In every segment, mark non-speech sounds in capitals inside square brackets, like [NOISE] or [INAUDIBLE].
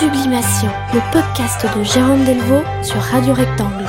Sublimation, le podcast de Jérôme Delvaux sur Radio Rectangle.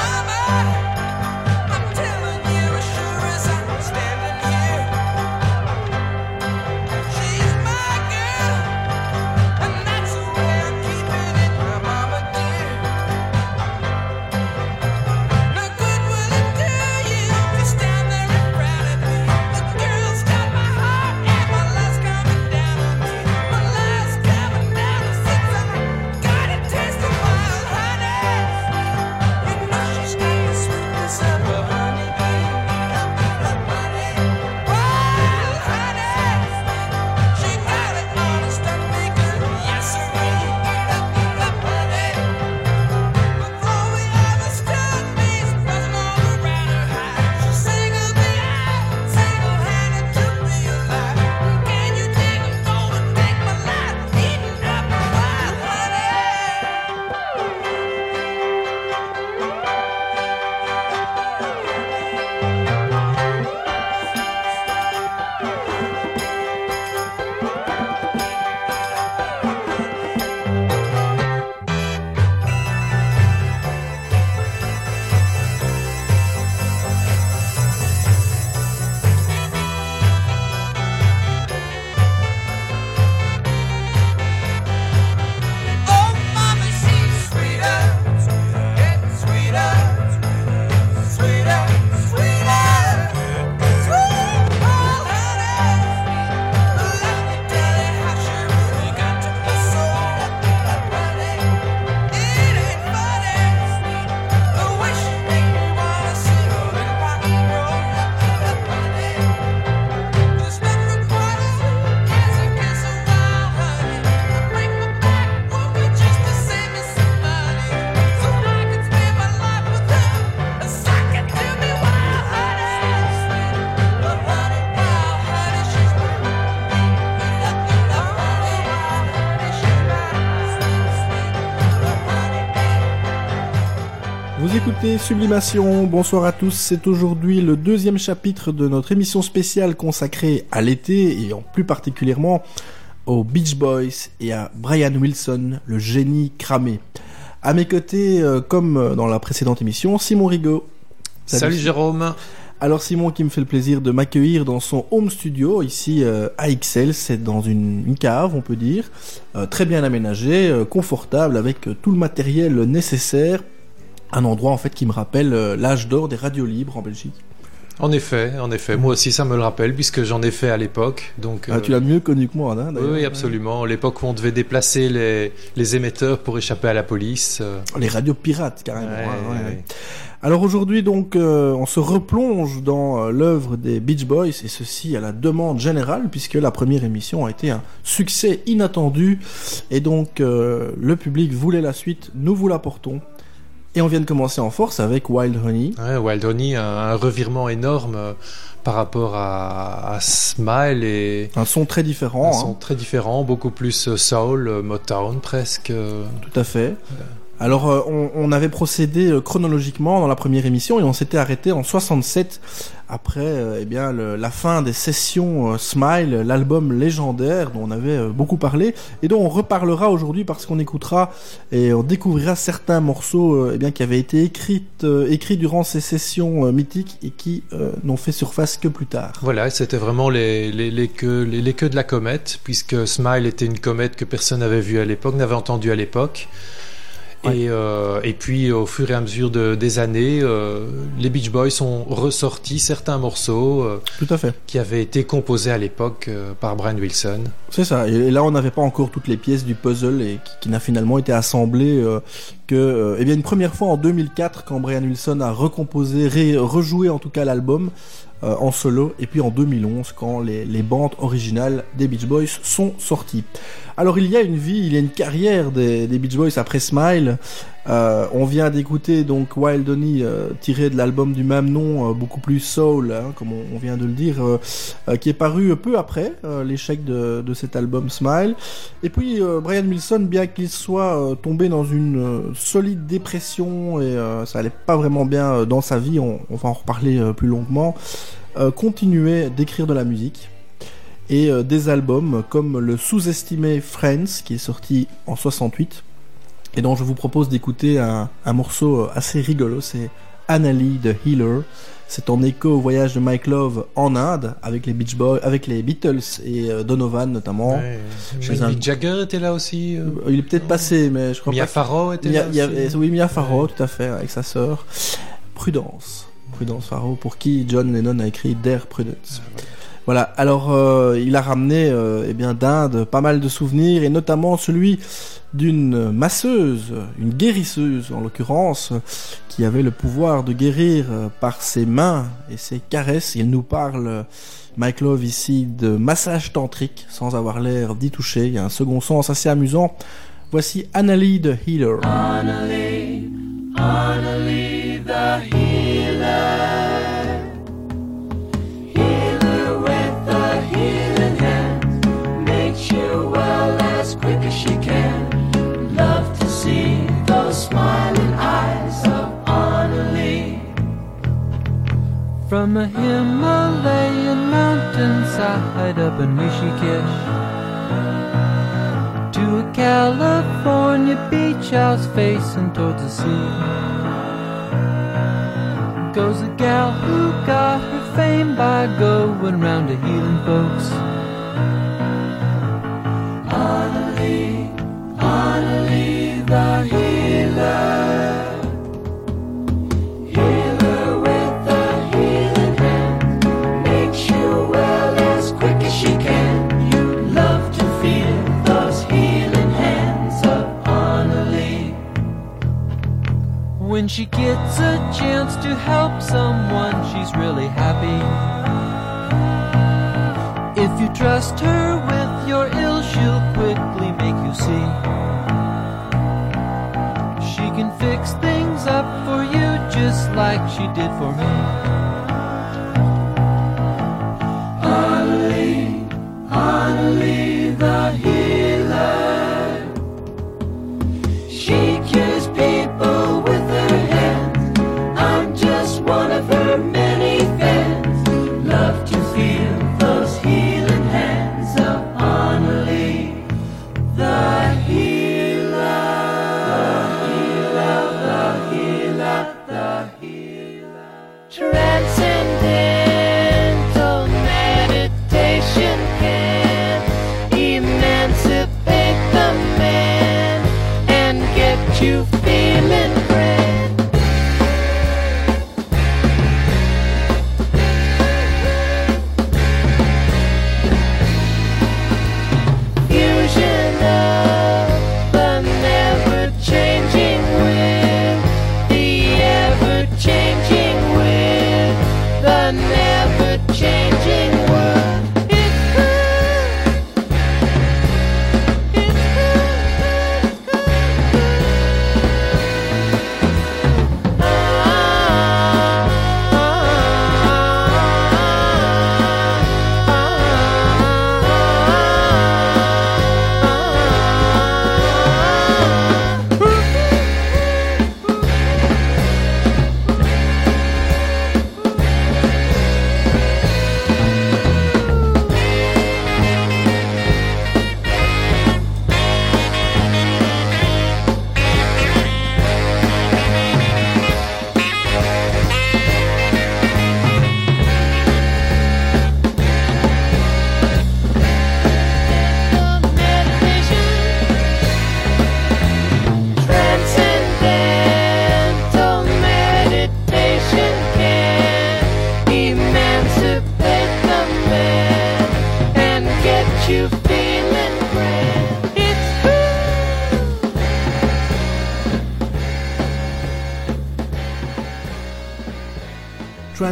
Sublimation, bonsoir à tous. C'est aujourd'hui le deuxième chapitre de notre émission spéciale consacrée à l'été et en plus particulièrement aux Beach Boys et à Brian Wilson, le génie cramé. À mes côtés, euh, comme dans la précédente émission, Simon Rigaud. Salut, Jérôme. Alors Simon qui me fait le plaisir de m'accueillir dans son home studio ici euh, à XL, c'est dans une, cave on peut dire, euh, très bien aménagé, confortable avec tout le matériel nécessaire un endroit en fait qui me rappelle euh, l'âge d'or des radios libres en Belgique. En effet, en effet. Moi aussi, ça me le rappelle, puisque j'en ai fait à l'époque. Donc, ah, tu l'as mieux connu que moi, hein, Oui, absolument. L'époque où on devait déplacer les, les, émetteurs pour échapper à la police. Euh. Les radios pirates, carrément. Alors aujourd'hui, donc, euh, on se replonge dans l'œuvre des Beach Boys, et ceci à la demande générale, puisque la première émission a été un succès inattendu, et donc le public voulait la suite. Nous vous l'apportons. Et on vient de commencer en force avec Wild Honey. Ouais, Wild Honey, un, revirement énorme euh, par rapport à, Smile et un son très différent. Un son hein. très différent, beaucoup plus euh, soul, euh, Motown presque. Tout à fait. Alors, euh, on, avait procédé euh, chronologiquement dans la première émission et on s'était arrêté en 67 après euh, eh bien la fin des sessions Smile, l'album légendaire dont on avait beaucoup parlé et dont on reparlera aujourd'hui parce qu'on écoutera et on découvrira certains morceaux eh bien qui avaient été écrits écrits durant ces sessions mythiques et qui n'ont fait surface que plus tard. Voilà, c'était vraiment les les, les, queues, les queues de la comète puisque Smile était une comète que personne n'avait vue à l'époque, n'avait entendue à l'époque. Et, euh, et, puis au fur et à mesure de, des années, euh, les Beach Boys ont ressorti certains morceaux euh, Tout à fait. qui avaient été composés à l'époque euh, par Brian Wilson. C'est ça. Et là, on n'avait pas encore toutes les pièces du puzzle et qui, qui n'a finalement été assemblé euh, que, eh bien, une première fois en 2004, quand Brian Wilson a recomposé, ré, rejoué en tout cas l'album. En solo et puis en 2011 quand les, les bandes originales des Beach Boys sont sorties. Alors il y a une vie, il y a une carrière des, Beach Boys après Smile. Euh, on vient d'écouter donc Wild Honey euh, tiré de l'album du même nom, euh, beaucoup plus soul, hein, comme on, vient de le dire, qui est paru peu après l'échec de, cet album Smile. Et puis Brian Wilson, bien qu'il soit tombé dans une solide dépression et ça allait pas vraiment bien dans sa vie, on, on va en reparler plus longuement, continuait d'écrire de la musique et des albums comme le sous-estimé Friends qui est sorti en 68 et dont je vous propose d'écouter un, un morceau assez rigolo, c'est Annalie the Healer. C'est en écho au voyage de Mike Love en Inde avec les Beach Boys, avec les Beatles et euh, Donovan notamment. Ouais. Chez un- Jagger était là aussi. euh, Il est peut-être passé, mais je crois Mia pas. que- Farrow était Mia- là Mia- aussi. oui, Mia Farrow, tout à fait, avec sa sœur. Prudence. Prudence Farrow, pour qui John Lennon a écrit Dare Prudence. Voilà, alors euh, il a ramené euh, eh bien d'Inde pas mal de souvenirs et notamment celui d'une masseuse, une guérisseuse en l'occurrence, qui avait le pouvoir de guérir euh, par ses mains et ses caresses. Il nous parle, Mike Love ici, de massage tantrique sans avoir l'air d'y toucher. Il y a un second sens assez amusant. Voici Annalie the Healer. From a Himalayan mountainside up in Rishikesh to a California beach house facing towards the sea goes a gal who got her fame by going round to healing folks. Annalie, Annalie the healer. When she gets a chance to help someone, she's really happy. If you trust her with your ill, she'll quickly make you see. She can fix things up for you just like she did for me. Annalie, Annalie the healer.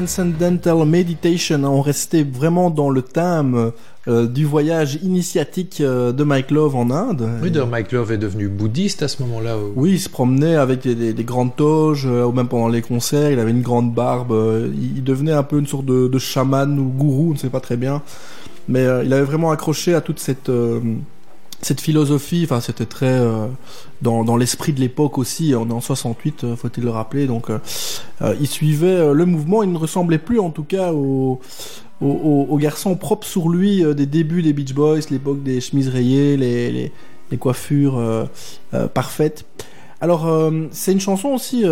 Transcendental Meditation, on restait vraiment dans le thème euh, du voyage initiatique euh, de Mike Love en Inde. Oui, d'ailleurs, Mike Love est devenu bouddhiste à ce moment-là. ou- Oui, il se promenait avec des, des- des grandes toges, euh, ou même pendant les concerts, il avait une grande barbe, il, il devenait un peu une sorte de, de chaman ou gourou, on ne sait pas très bien. Mais il avait vraiment accroché à toute cette, cette philosophie, enfin c'était très euh, dans, dans l'esprit de l'époque aussi, on est en 68, euh, faut-il le rappeler, donc euh, euh, il suivait le mouvement, il ne ressemblait plus en tout cas au, au, au- au garçon propre sur lui des débuts des Beach Boys, l'époque des chemises rayées, les, les, coiffures parfaites. Alors, c'est une chanson aussi,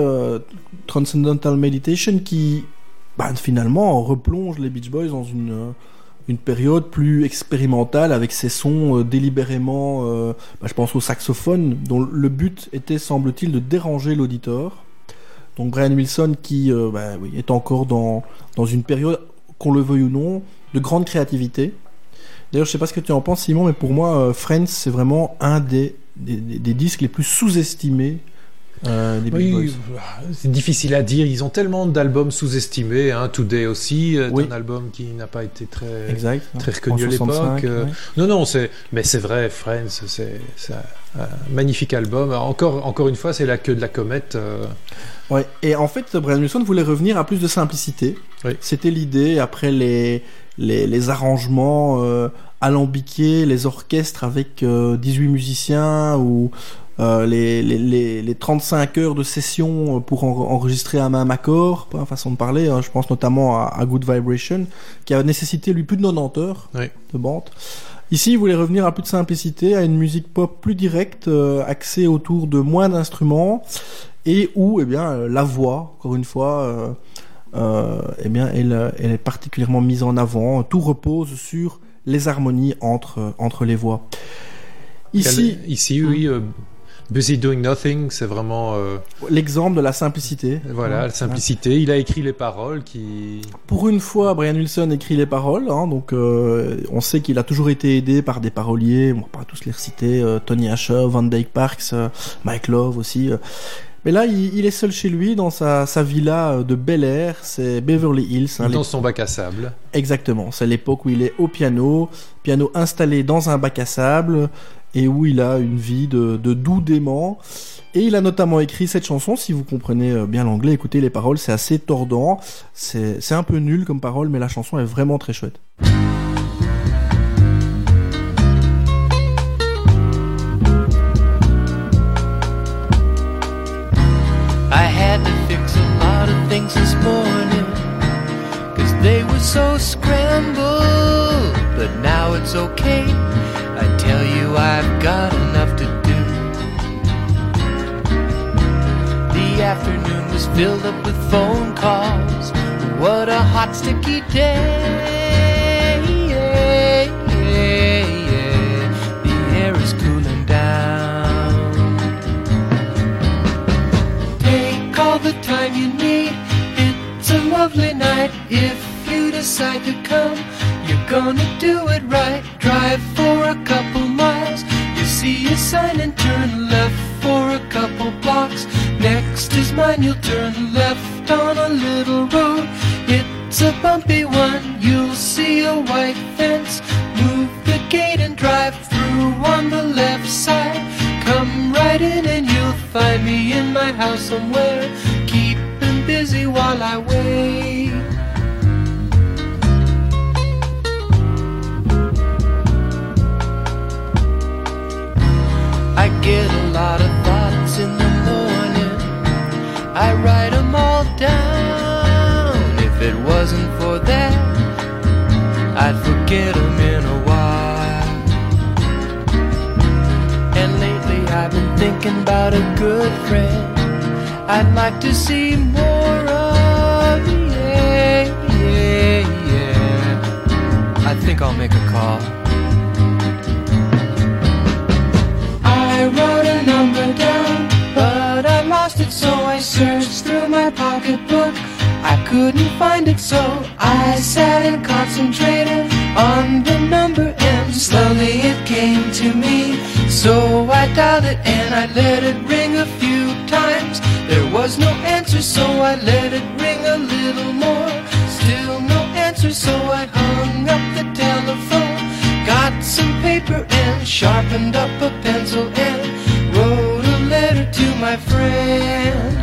Transcendental Meditation, qui bah, finalement replonge les Beach Boys dans une, une période plus expérimentale avec ces sons euh, délibérément, euh, bah, je pense au saxophone, dont le but était, semble-t-il, de déranger l'auditeur. Donc Brian Wilson qui euh, bah, est encore dans, dans une période, qu'on le veuille ou non, de grande créativité. D'ailleurs, je sais pas ce que tu en penses, Simon, mais pour moi, Friends, c'est vraiment un des- des disques les plus sous-estimés euh, des Beach Oui, Boys. c'est difficile à dire. Ils ont tellement d'albums sous-estimés. Hein. Today aussi, est Oui. un album qui n'a pas été très, Exact. très reconnu à 65, l'époque. euh. Non, non, c'est, mais c'est vrai, Friends, c'est, un, magnifique album. Encore, encore une fois, c'est la queue de la comète. euh, Ouais, et en fait, Brian Wilson voulait revenir à plus de simplicité. Oui. C'était l'idée, après les, les, les arrangements euh, alambiqués, les orchestres avec euh, 18 musiciens ou euh, les, les, les, les 35 heures de session pour en- enregistrer un même accord, pas façon de parler, hein, je pense notamment à, à Good Vibration, qui a nécessité lui plus de 90 heures Oui. de bande. Ici, il voulait revenir à plus de simplicité, à une musique pop plus directe, euh, axée autour de moins d'instruments, et où, eh bien, euh, la voix, encore une fois, euh, euh, eh bien, elle, euh, elle est particulièrement mise en avant. Tout repose sur les harmonies entre euh, entre les voix. Ici, ici, oui, euh, Busy Doing Nothing, c'est vraiment, euh, l'exemple de la simplicité. voilà, la simplicité. Il a écrit les paroles qui, Pour une fois, Brian Wilson écrit les paroles, hein, donc euh, on sait qu'il a toujours été aidé par des paroliers, on va pas tous les reciter, euh, Tony Asher, Van Dyke Parks, Mike Love aussi. Mais là, il, il est seul chez lui dans sa, sa villa de Bel Air, c'est Beverly Hills. hein, dans son bac à sable. Exactement, c'est l'époque où il est au piano, piano installé dans un bac à sable, et où il a une vie de, doux dément. Et il a notamment écrit cette chanson, si vous comprenez euh, bien l'anglais, écoutez les paroles, c'est assez tordant, c'est un peu nul comme parole, mais la chanson est vraiment très chouette. I had to fix a lot of things this morning Cause they were so scrambled But now it's okay I've got enough to do The afternoon was filled up with phone calls What a hot sticky day The air is cooling down Take all the time you need. It's a lovely night. If you decide to come, gonna do it right. Drive for a couple miles. You see a sign and turn left for a couple blocks. Next is mine. You'll turn left on a little road. It's a bumpy one. You'll see a white fence. Move the gate and drive through on the left side. Come right in and you'll find me in my house somewhere. Keeping busy while I wait. Get a lot of thoughts in the morning. I write them all down. If it wasn't for that, I'd forget them in a while. And lately I've been thinking about a good friend I'd like to see more of. Yeah, yeah, yeah. I think I'll make a call. I wrote a number down, but I lost it, so I searched through my pocketbook. I couldn't find it, so I sat and concentrated on the number, and slowly it came to me. So I dialed it and I let it ring a few times. There was no answer, so I let it ring a little more. Still no answer, so I hung up the telephone. Some paper and sharpened up a pencil and wrote a letter to my friend.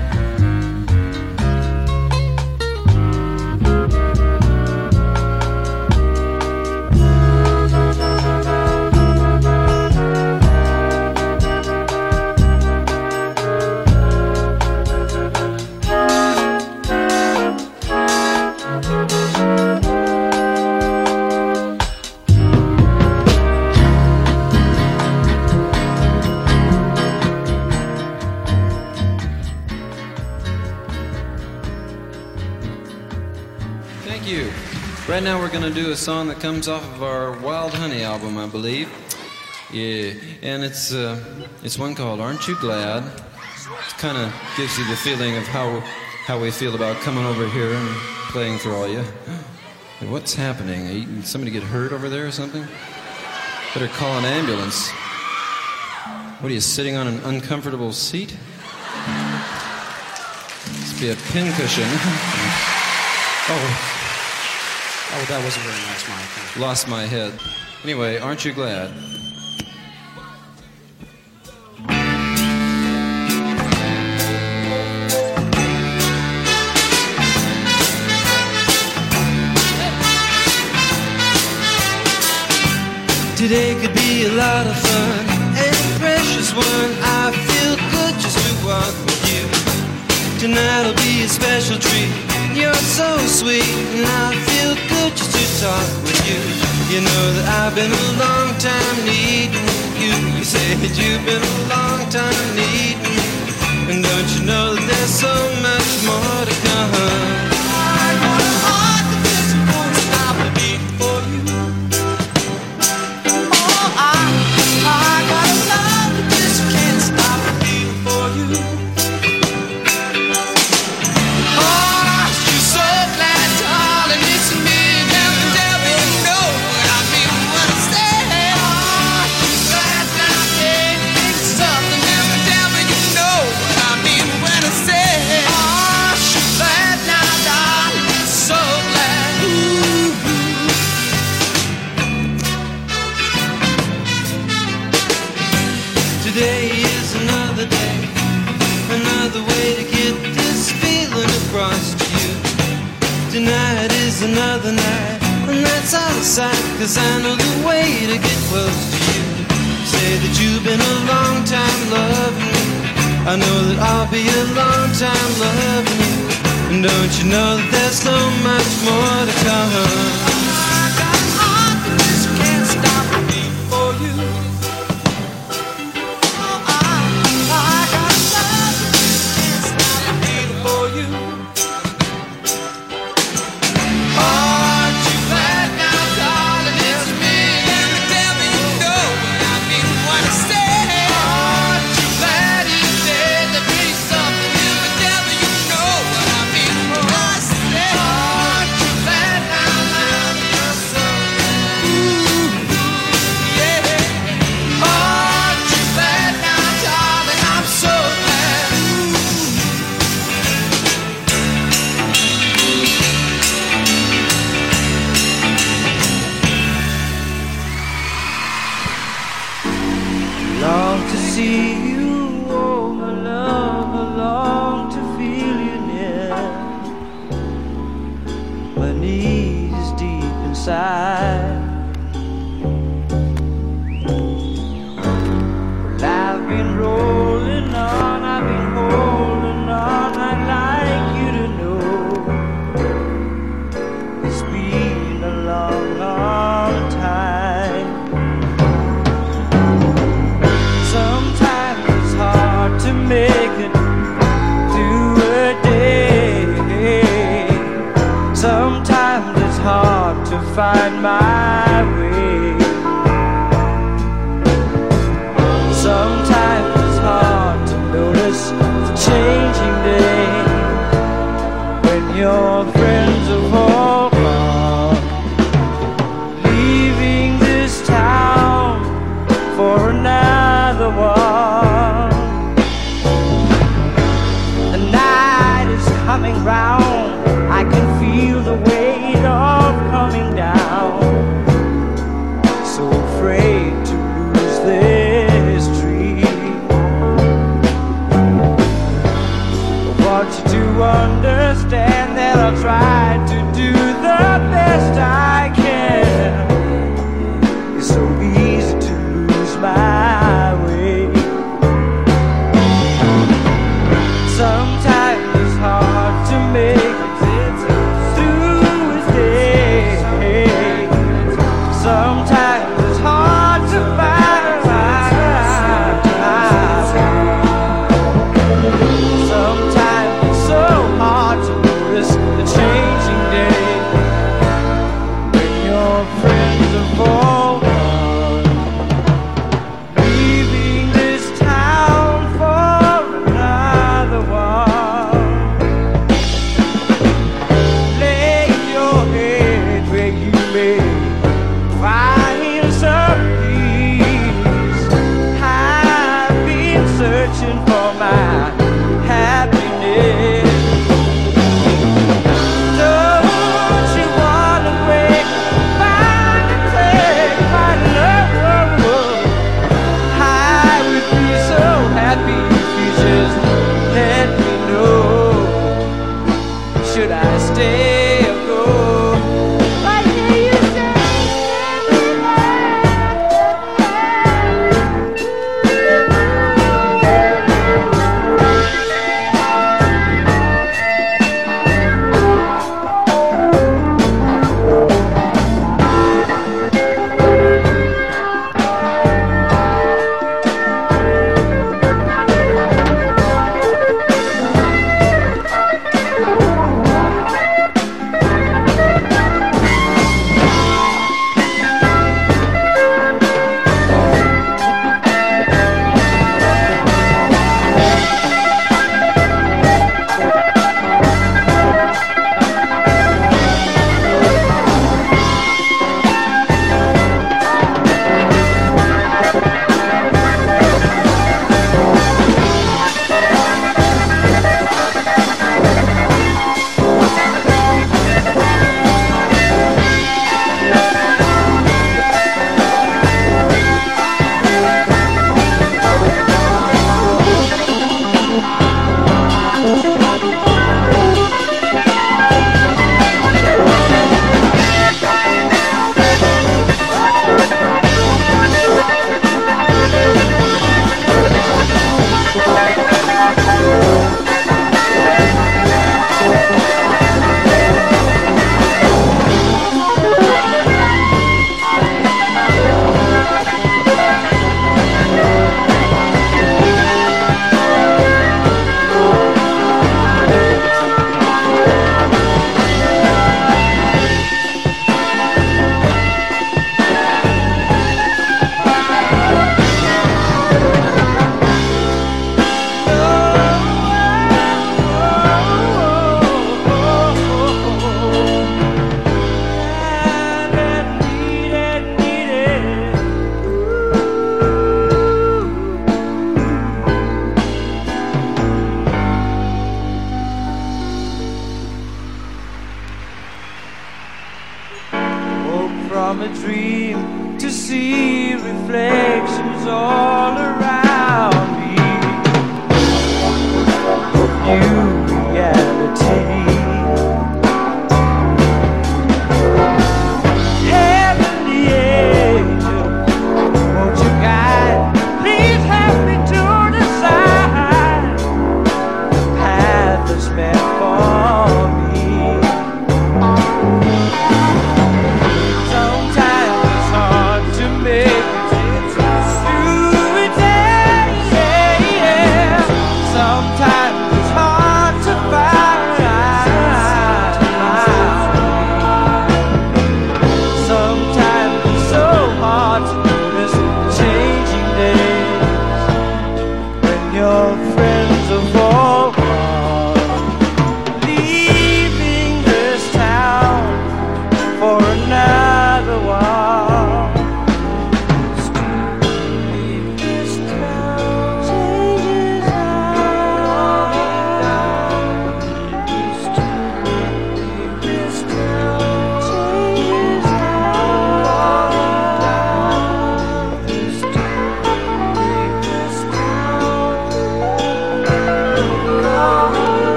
Right now we're gonna do a song that comes off of our Wild Honey album, I believe. Yeah, and it's uh, it's one called "Aren't You Glad." It kind of gives you the feeling of how how we feel about coming over here and playing for all you. What's happening? You- somebody get hurt over there or something? Better call an ambulance. What are you sitting on an uncomfortable seat? Must be a pincushion. [LAUGHS] Oh. Oh, that wasn't very nice, Mike. Lost my head. Anyway, aren't you glad? Today could be a lot of fun and a precious one. I feel good just to walk with you. Tonight'll be a special treat. You're so sweet, and I feel good just to talk with you. You know that I've been a long time needing you. You say that you've been a long time needing, and don't you know that there's so much more to come? Another night, and that's out of sight, cause I know the way to get close to you. Say that you've been a long time loving me. I know that I'll be a long time loving you. And don't you know that there's so much more to come?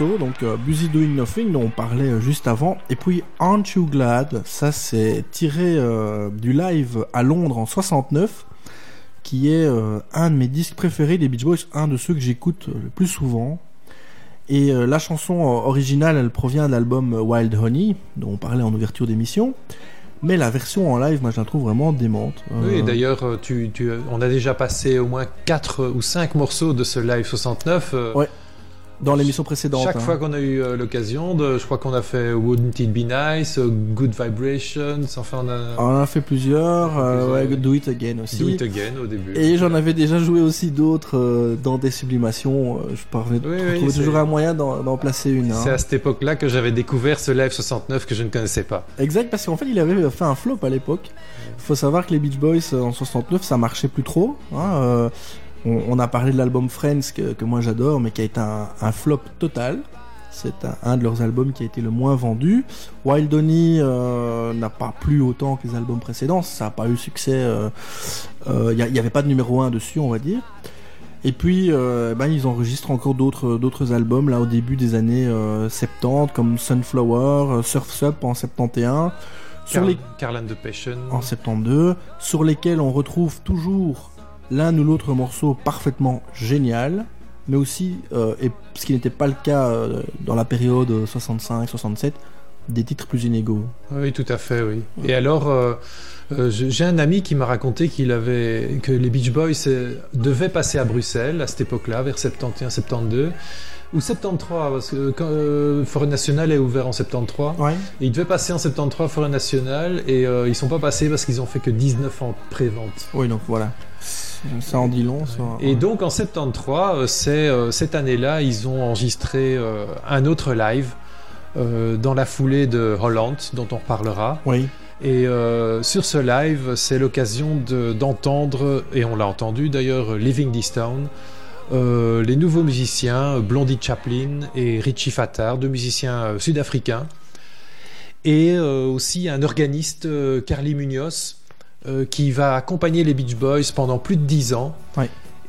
Morceaux, donc euh, Busy Doing Nothing dont on parlait euh, juste avant, et puis Aren't You Glad, ça c'est tiré euh, du live à Londres en 69, qui est euh, un de mes disques préférés des Beach Boys, un de ceux que j'écoute le plus souvent. Et la chanson originale, elle provient de l'album Wild Honey, dont on parlait en ouverture d'émission. Mais la version en live, moi je la trouve vraiment démente. Euh, Oui, d'ailleurs, tu, tu, on a déjà passé au moins 4 ou 5 morceaux de ce live 69. euh, Ouais, dans l'émission précédente. Chaque hein. fois qu'on a eu euh, l'occasion, de, je crois qu'on a fait Wouldn't It Be Nice, euh, Good Vibrations, enfin on a On en a fait plusieurs, euh, ouais. Do It Again aussi. Do It Again au début. Et j'en avais déjà joué aussi d'autres euh, dans des sublimations. je parvenais Oui, de trouver toujours un moyen d'en placer une. hein. C'est à cette époque-là que j'avais découvert ce live 69 que je ne connaissais pas. Exact, parce qu'en fait, il avait fait un flop à l'époque. Il faut savoir que les Beach Boys en 69, ça marchait plus trop. hein, on, on a parlé de l'album Friends que, que moi j'adore, mais qui a été un, un flop total. C'est un, un de leurs albums qui a été le moins vendu. Wild Honey euh, n'a pas plu autant que les albums précédents. Ça n'a pas eu succès. euh, euh, Il n'y avait pas de numéro 1 dessus, on va dire. Et puis, euh, ben, ils enregistrent encore d'autres d'autres albums là au début des années euh, 70, comme Sunflower, euh, Surf's Up en 71, sur les the Passion. en 72, sur lesquels on retrouve toujours l'un ou l'autre morceau parfaitement génial, mais aussi, euh, ce qui n'était pas le cas euh, dans la période 65-67, des titres plus inégaux. Oui, tout à fait, oui. Et alors, euh, j'ai un ami qui m'a raconté qu'il avait que les Beach Boys devaient passer à Bruxelles à cette époque-là, vers 71-72. Ou 73, parce que quand, euh, Forêt Nationale est ouvert en 73. Ouais. Et ils devaient passer en 73 Forêt Nationale et euh, ils sont pas passés parce qu'ils ont fait que 19 en pré-vente. Oui, donc voilà. Ça en dit long. ça. Et donc en 73, euh, c'est euh, cette année-là, ils ont enregistré euh, un autre live dans la foulée de Holland, dont on reparlera. Oui. Et euh, sur ce live, c'est l'occasion de- d'entendre, et on l'a entendu d'ailleurs, Living This Town, euh, les nouveaux musiciens, Blondie Chaplin et Richie Fattar, deux musiciens euh, sud-africains, et euh, aussi un organiste, Carly Munoz, qui va accompagner les Beach Boys pendant plus de dix ans.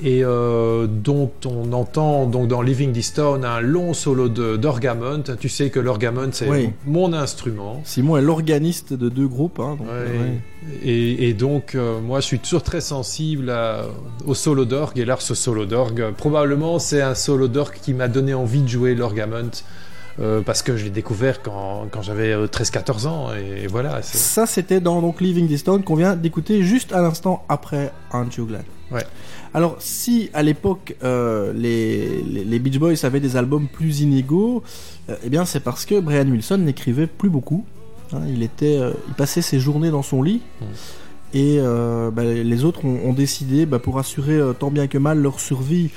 Et euh, dont on entend donc dans Living This Town un long solo d'orgamont. Tu sais que l'orgamont c'est Oui. mon instrument. Simon est l'organiste de deux groupes. Hein, donc, Ouais. ouais. Et, et donc, euh, moi, je suis toujours très sensible à- au solo d'orgue. Et là, ce solo d'orgue, euh, probablement, c'est un solo d'orgue qui m'a donné envie de jouer l'orgamont. euh, parce que je l'ai découvert quand, quand j'avais euh, 13-14 ans. Et, voilà. Ça, c'était dans donc Living This Town qu'on vient d'écouter juste à l'instant après Aren't You Glad. Ouais. Alors, si à l'époque euh, les, les, les Beach Boys avaient des albums plus inégaux, euh, eh bien c'est parce que Brian Wilson n'écrivait plus beaucoup. Hein, il était, euh, il passait ses journées dans son lit. Mm. Et bah, les autres ont, ont décidé, bah, pour assurer tant bien que mal leur survie,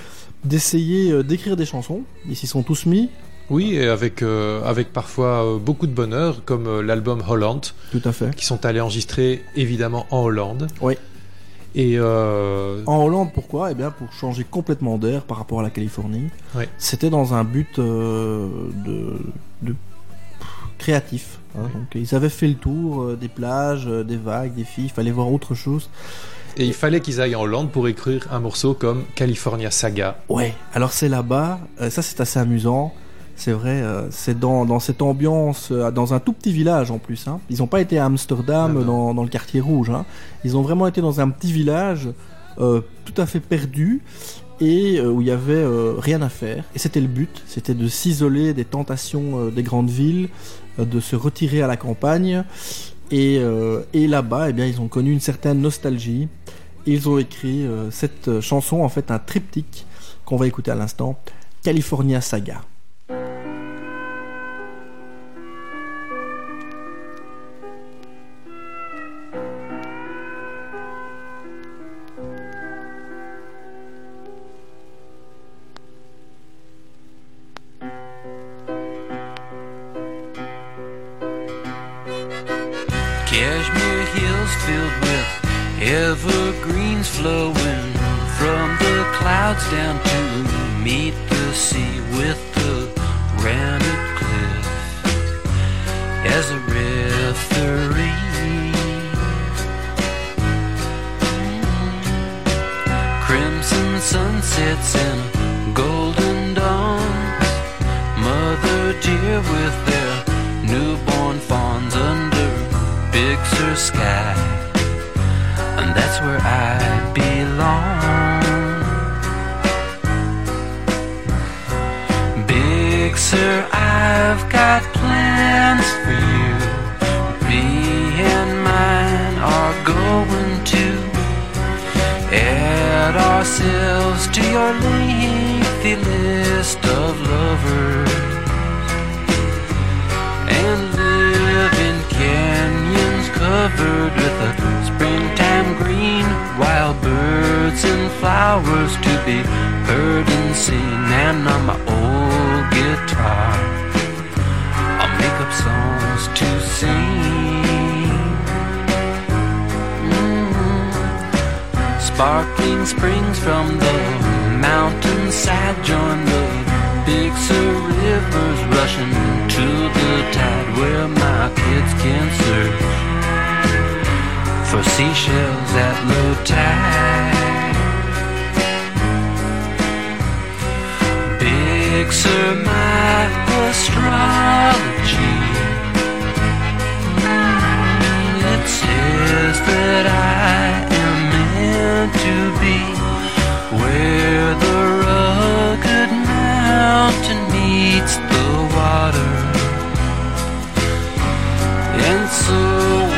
d'essayer d'écrire des chansons. Ils s'y sont tous mis. Oui, et avec, euh, avec parfois euh, beaucoup de bonheur, comme euh, l'album Holland, Tout à fait. qui sont allés enregistrer évidemment en Hollande. Oui. Et euh, En Hollande, pourquoi? Eh bien, pour changer complètement d'air par rapport à la Californie. Ouais. C'était dans un but euh, de, créatif. hein. Donc, ils avaient fait le tour euh, des plages, des vagues, des filles. Il fallait voir autre chose. Et il fallait qu'ils aillent en Hollande pour écrire un morceau comme California Saga. Ouais. Alors c'est là-bas. ça, c'est assez amusant. C'est vrai. euh, c'est dans, dans cette ambiance, euh, dans un tout petit village en plus. Hein. Ils n'ont pas été à Amsterdam Ah non. dans, dans le quartier rouge. Hein. Ils ont vraiment été dans un petit village euh, tout à fait perdu et euh, où il y avait euh, rien à faire. Et c'était le but, c'était de s'isoler des tentations euh, des grandes villes, euh, de se retirer à la campagne. Et, euh, et là-bas, eh bien, ils ont connu une certaine nostalgie. Ils ont écrit euh, cette chanson, en fait, un triptyque qu'on va écouter à l'instant, California Saga. Evergreens flowing from the clouds down to meet the sea with the granite cliff as a referee. Crimson sunsets and golden dawns, mother dear with their newborn fawns under Big Sur sky, and that's where I belong. Big Sur, I've got plans for you. Me and mine are going to add ourselves to your lengthy list of birds and flowers to be heard and seen. And on my old guitar, I'll make up songs to sing. Mm. Sparkling springs from the mountainside join the big Sur rivers rushing to the tide where my kids can surf for seashells at low tide. Sur, my astrology. It says that I am meant to be where the rugged mountain meets the water. And so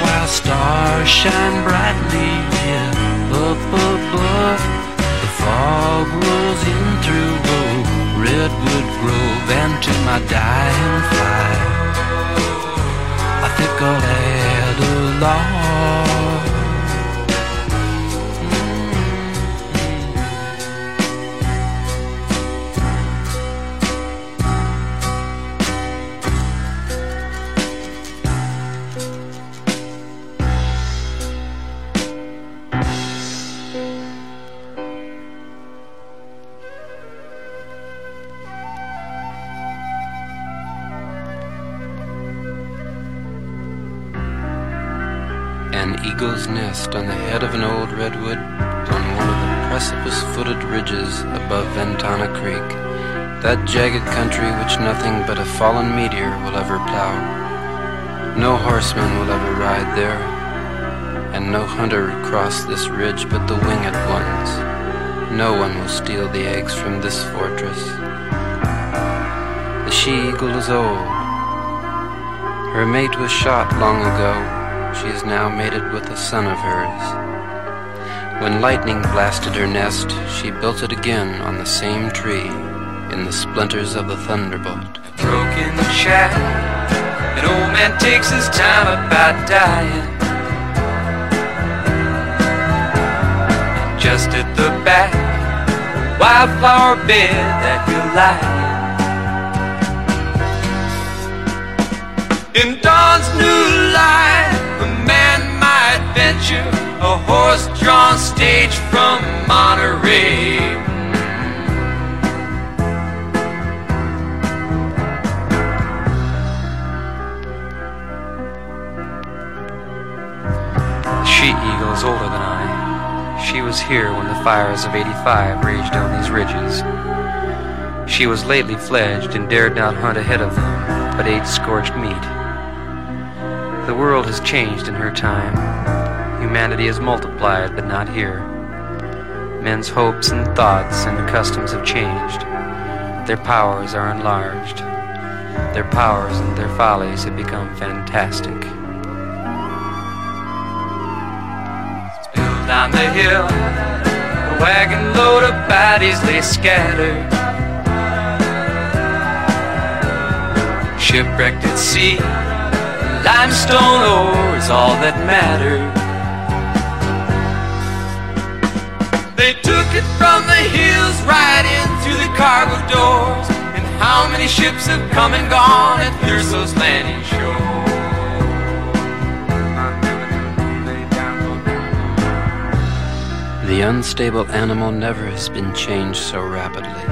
while stars shine brightly yeah, my dying flight, I think I'll add a That jagged country which nothing but a fallen meteor will ever plow. No horseman will ever ride there, and no hunter cross this ridge but the winged ones. No one will steal the eggs from this fortress. The she eagle is old. Her mate was shot long ago. She is now mated with a son of hers. When lightning blasted her nest, she built it again on the same tree, in the splinters of the thunderbolt. Broken shadow, an old man takes his time about dying. And Just at the back, wildflower bed that you lie. In dawn's new light, a man might venture a horse-drawn stage from Monterey. Was here when the fires of 85 raged on these ridges. She was lately fledged and dared not hunt ahead of them, but ate scorched meat. The world has changed in her time. Humanity has multiplied, but not here. Men's hopes and thoughts and customs have changed. Their powers are enlarged. Their powers and their follies have become fantastic. The hill, a wagon load of bodies lay scattered. Shipwrecked at sea, limestone ore is all that mattered. They took it from the hills right in through the cargo doors. And how many ships have come and gone at Thurso's landing shore? The unstable animal never has been changed so rapidly.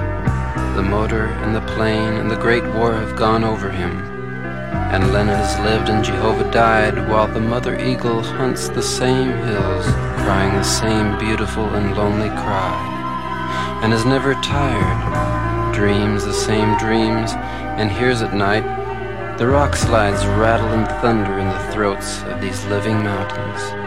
The motor and the plane and the Great War have gone over him. And Lenin has lived and Jehovah died while the mother eagle hunts the same hills, crying the same beautiful and lonely cry. And is never tired, dreams the same dreams, and hears at night the rock slides rattle and thunder in the throats of these living mountains.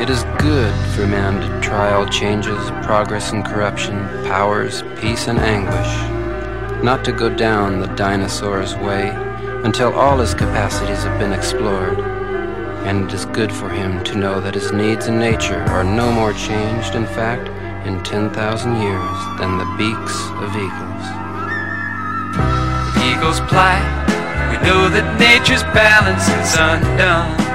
It is good for man to try all changes, progress and corruption, powers, peace and anguish, not to go down the dinosaur's way until all his capacities have been explored. And it is good for him to know that his needs in nature are no more changed, in fact, in 10,000 years than the beaks of eagles. eagle's plight. We know that nature's balance is undone.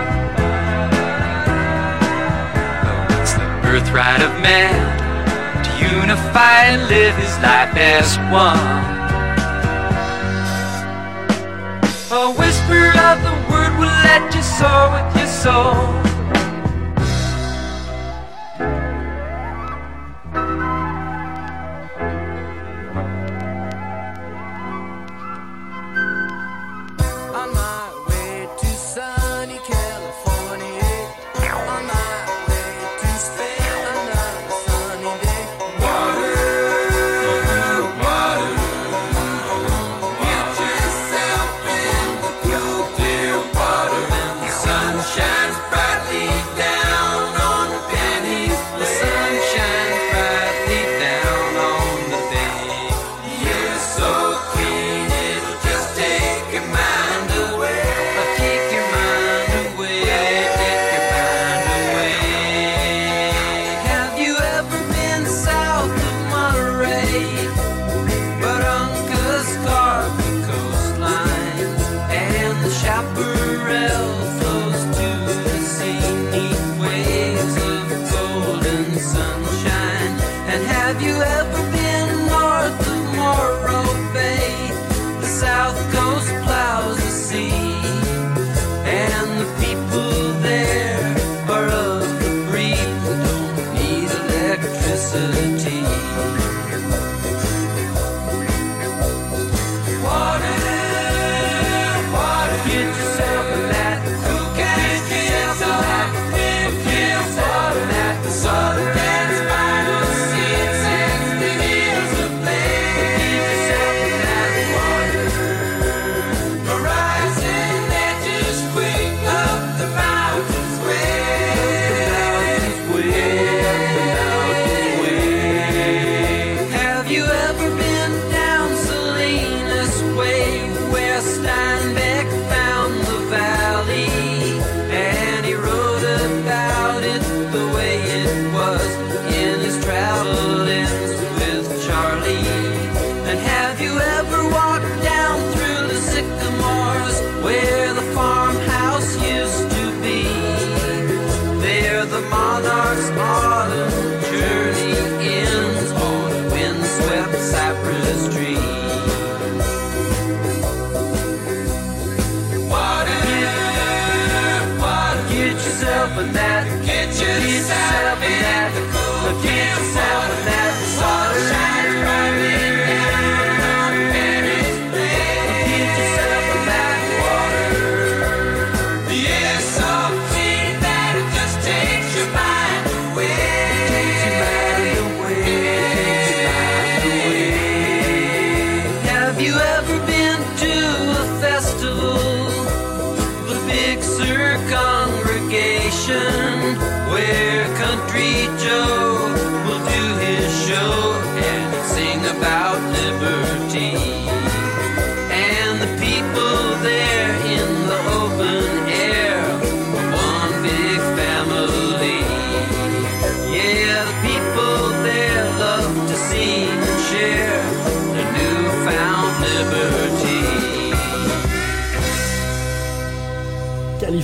Birthright of man to unify and live his life as one. A whisper of the word will let you soar with your soul.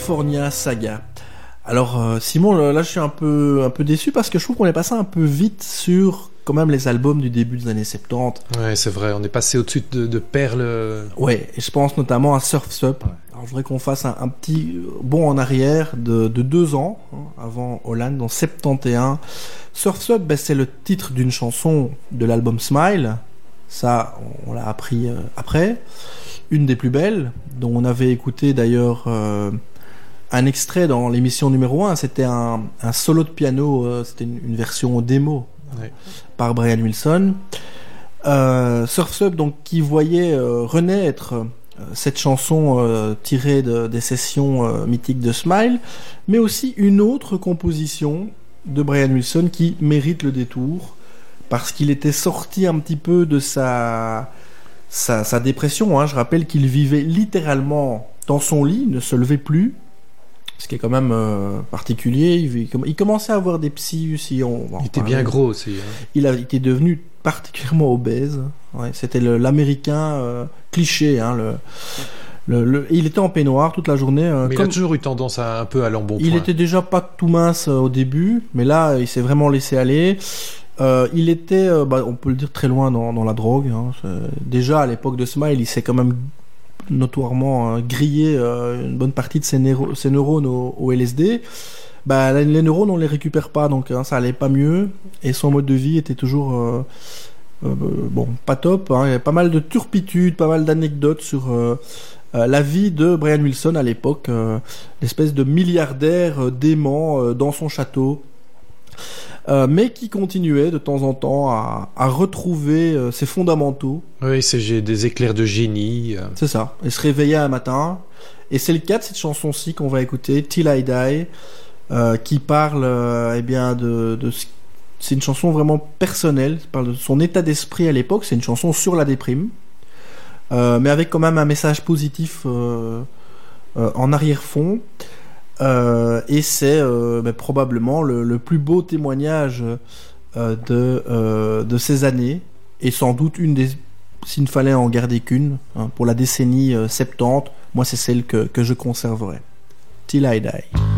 California Saga. Alors euh, Simon, là je suis un peu un peu déçu parce que je trouve qu'on est passé un peu vite sur quand même les albums du début des années 70. Ouais, c'est vrai, on est passé au-dessus de, de perles. Ouais, et je pense notamment à Surf's Up. Alors je voudrais qu'on fasse un, un petit bond en arrière de, de deux ans, hein, avant Holland, en 71. Surf's Up, ben, c'est le titre d'une chanson de l'album Smile. Ça, on l'a appris euh, après. Une des plus belles, dont on avait écouté d'ailleurs euh, un extrait dans l'émission numéro 1. C'était un, un solo de piano, euh, c'était une, une version démo Ouais. par Brian Wilson. Euh, Surf's Up, donc, qui voyait euh, renaître euh, cette chanson euh, tirée de- des sessions euh, mythiques de Smile, mais aussi une autre composition de Brian Wilson qui mérite le détour parce qu'il était sorti un petit peu de sa sa, sa dépression. Hein. Je rappelle qu'il vivait littéralement dans son lit, ne se levait plus. Ce qui est quand même euh, particulier. Il, commençait à avoir des psys aussi. On Il était bien gros aussi. hein. Il a été devenu particulièrement obèse. Ouais, C'était l'américain euh, cliché. Hein, le, le, le- et il était en peignoir toute la journée. euh, Mais comme- il a toujours eu tendance à un peu à l'embonpoint. il était déjà pas tout mince au début, mais là, il s'est vraiment laissé aller. Euh, il était, euh, bah, on peut le dire, très loin dans, dans la drogue. hein. Déjà, à l'époque de Smile, il s'est quand même notoirement euh, grillé euh, une bonne partie de ses, neuro- ses neurones au, LSD. Bah, les neurones, on les récupère pas, donc hein, ça allait pas mieux. Et son mode de vie était toujours... euh, bon, pas top. hein. Il y avait pas mal de turpitudes, pas mal d'anecdotes sur la vie de Brian Wilson à l'époque, l'espèce de milliardaire dément dans son château, Euh, mais qui continuait de temps en temps à, à retrouver euh, ses fondamentaux. Oui, c'est j'ai des éclairs de génie. euh. C'est ça. Et se réveillait un matin. Et c'est le cas de cette chanson-ci qu'on va écouter, Till I Die, euh, qui parle, eh bien, de, de ce- c'est une chanson vraiment personnelle. Ça parle de son état d'esprit à l'époque. C'est une chanson sur la déprime, mais avec quand même un message positif en arrière-fond. Euh, et c'est euh, ben, probablement le, plus beau témoignage euh, de, de ces années, et sans doute une des s'il ne fallait en garder qu'une, hein, pour la décennie euh, 70, moi c'est celle que, que je conserverai. Till I die.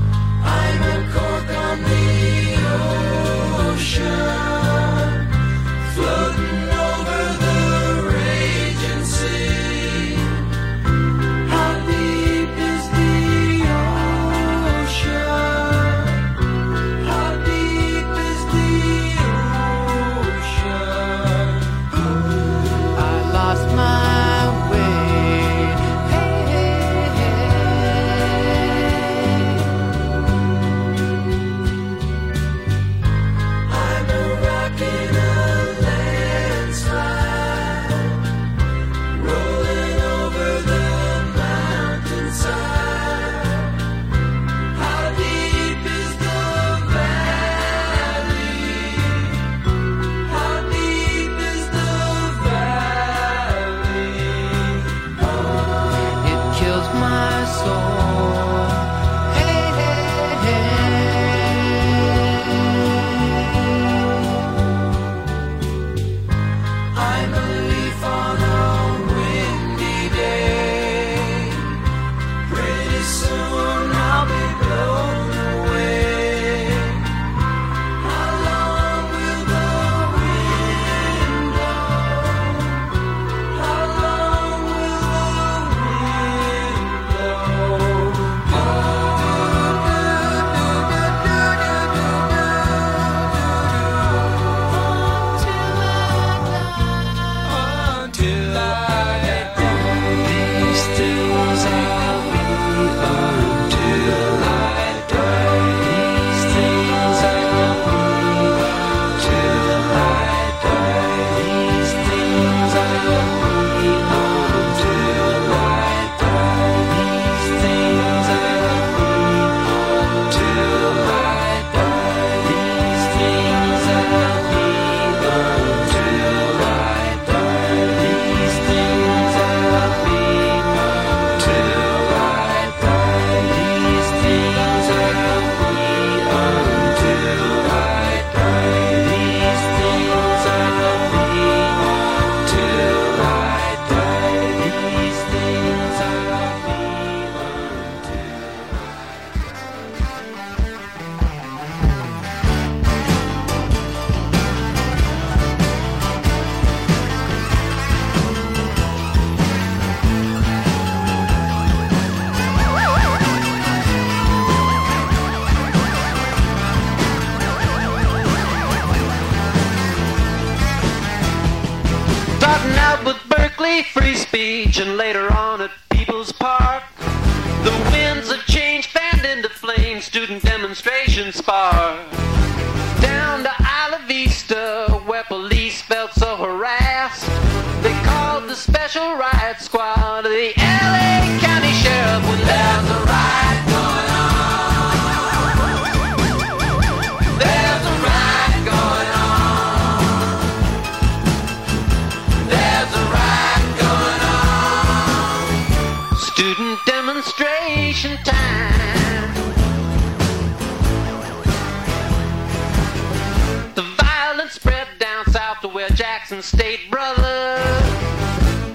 Jackson State brother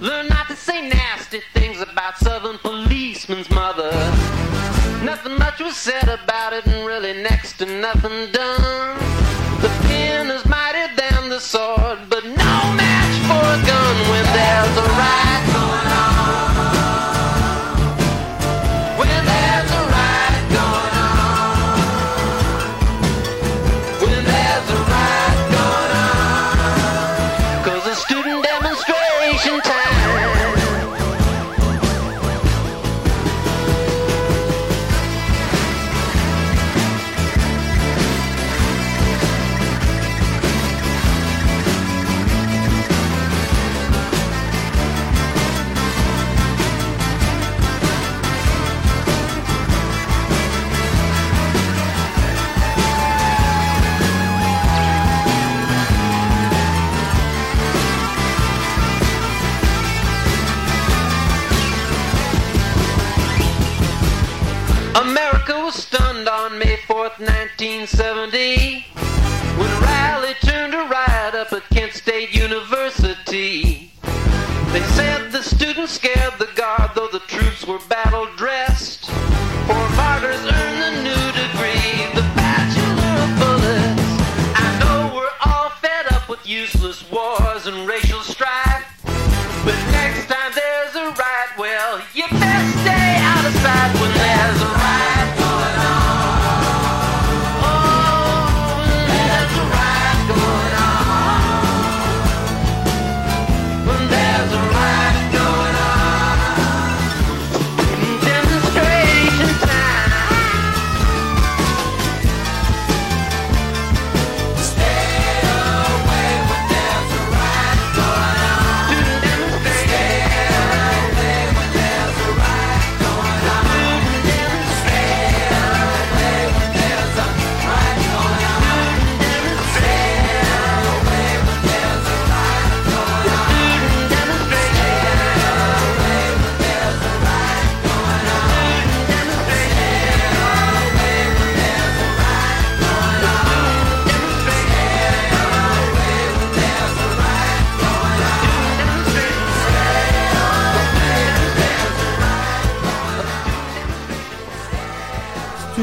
Learn not to say nasty things about Southern policemen's mother. Nothing much was said about it, and really next to nothing done. May 4th, 1970, when Riley turned a riot up at Kent State University. They said the students scared the guard, though the troops were battle dressed.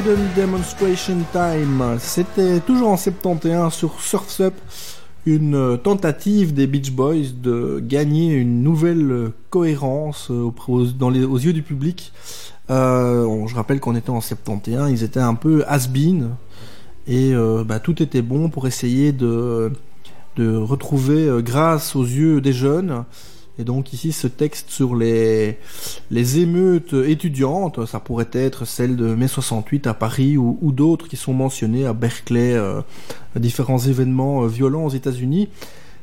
Demonstration Time, c'était toujours en 71 sur Surf's Up, une tentative des Beach Boys de gagner une nouvelle cohérence euh, aux, yeux du public. Euh, je rappelle qu'on était en 71, ils étaient un peu has-been et euh, bah, tout était bon pour essayer de, retrouver grâce aux yeux des jeunes. Et donc ici ce texte sur les, les émeutes étudiantes, ça pourrait être celle de mai 68 à Paris ou, ou d'autres qui sont mentionnées à Berkeley, euh, différents événements euh, violents aux États-Unis.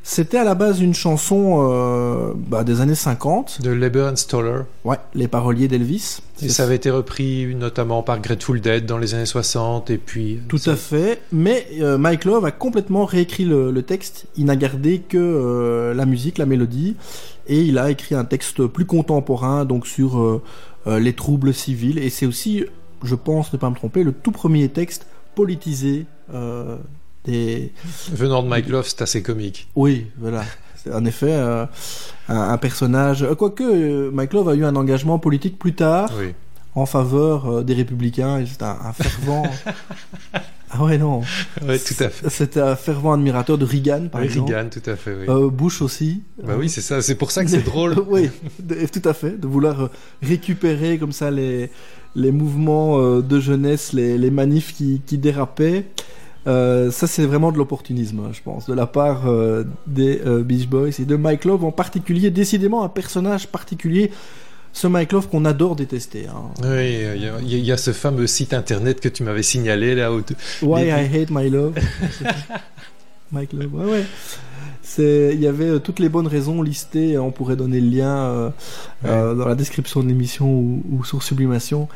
C'était à la base une chanson euh, bah, des années 50. De Leiber and Stoller. Ouais, les paroliers d'Elvis. Et ça avait été repris notamment par Grateful Dead dans les années 60 et puis... Tout à fait. Mais euh, Mike Love a complètement réécrit le, le texte. Il n'a gardé que euh, la musique, la mélodie, et il a écrit un texte plus contemporain, donc sur euh, euh, les troubles civils. Et c'est aussi, je pense, ne pas me tromper, le tout premier texte politisé euh, des. Venant de Mike Love, c'est assez comique. Oui, voilà. En effet un, un personnage. Quoique Mike Love a eu un engagement politique plus tard Oui. en faveur des républicains. C'est un, un fervent. [LAUGHS] ah ouais non. [LAUGHS] Oui, tout à fait. C'était un fervent admirateur de Reagan, par Oui, exemple. Reagan, tout à fait, oui. Euh, Bush aussi. Bah oui, c'est ça. C'est pour ça que c'est [LAUGHS] drôle. [LAUGHS] oui, tout à fait. De vouloir euh, récupérer comme ça les, les mouvements euh, de jeunesse, les, les manifs qui, qui dérapaient. Euh, ça, c'est vraiment de l'opportunisme, je pense, de la part euh, des euh, Beach Boys et de Mike Love en particulier. Décidément, un personnage particulier. Ce Mike Love qu'on adore détester. hein. Oui, il y, a- il y a ce fameux site internet que tu m'avais signalé là. Où Why Les- I hate my love. [LAUGHS] Mike Love, ouais, ouais. Il y avait euh, toutes les bonnes raisons listées. On pourrait donner le lien euh, euh, dans la description de l'émission ou, ou sur Sublimation.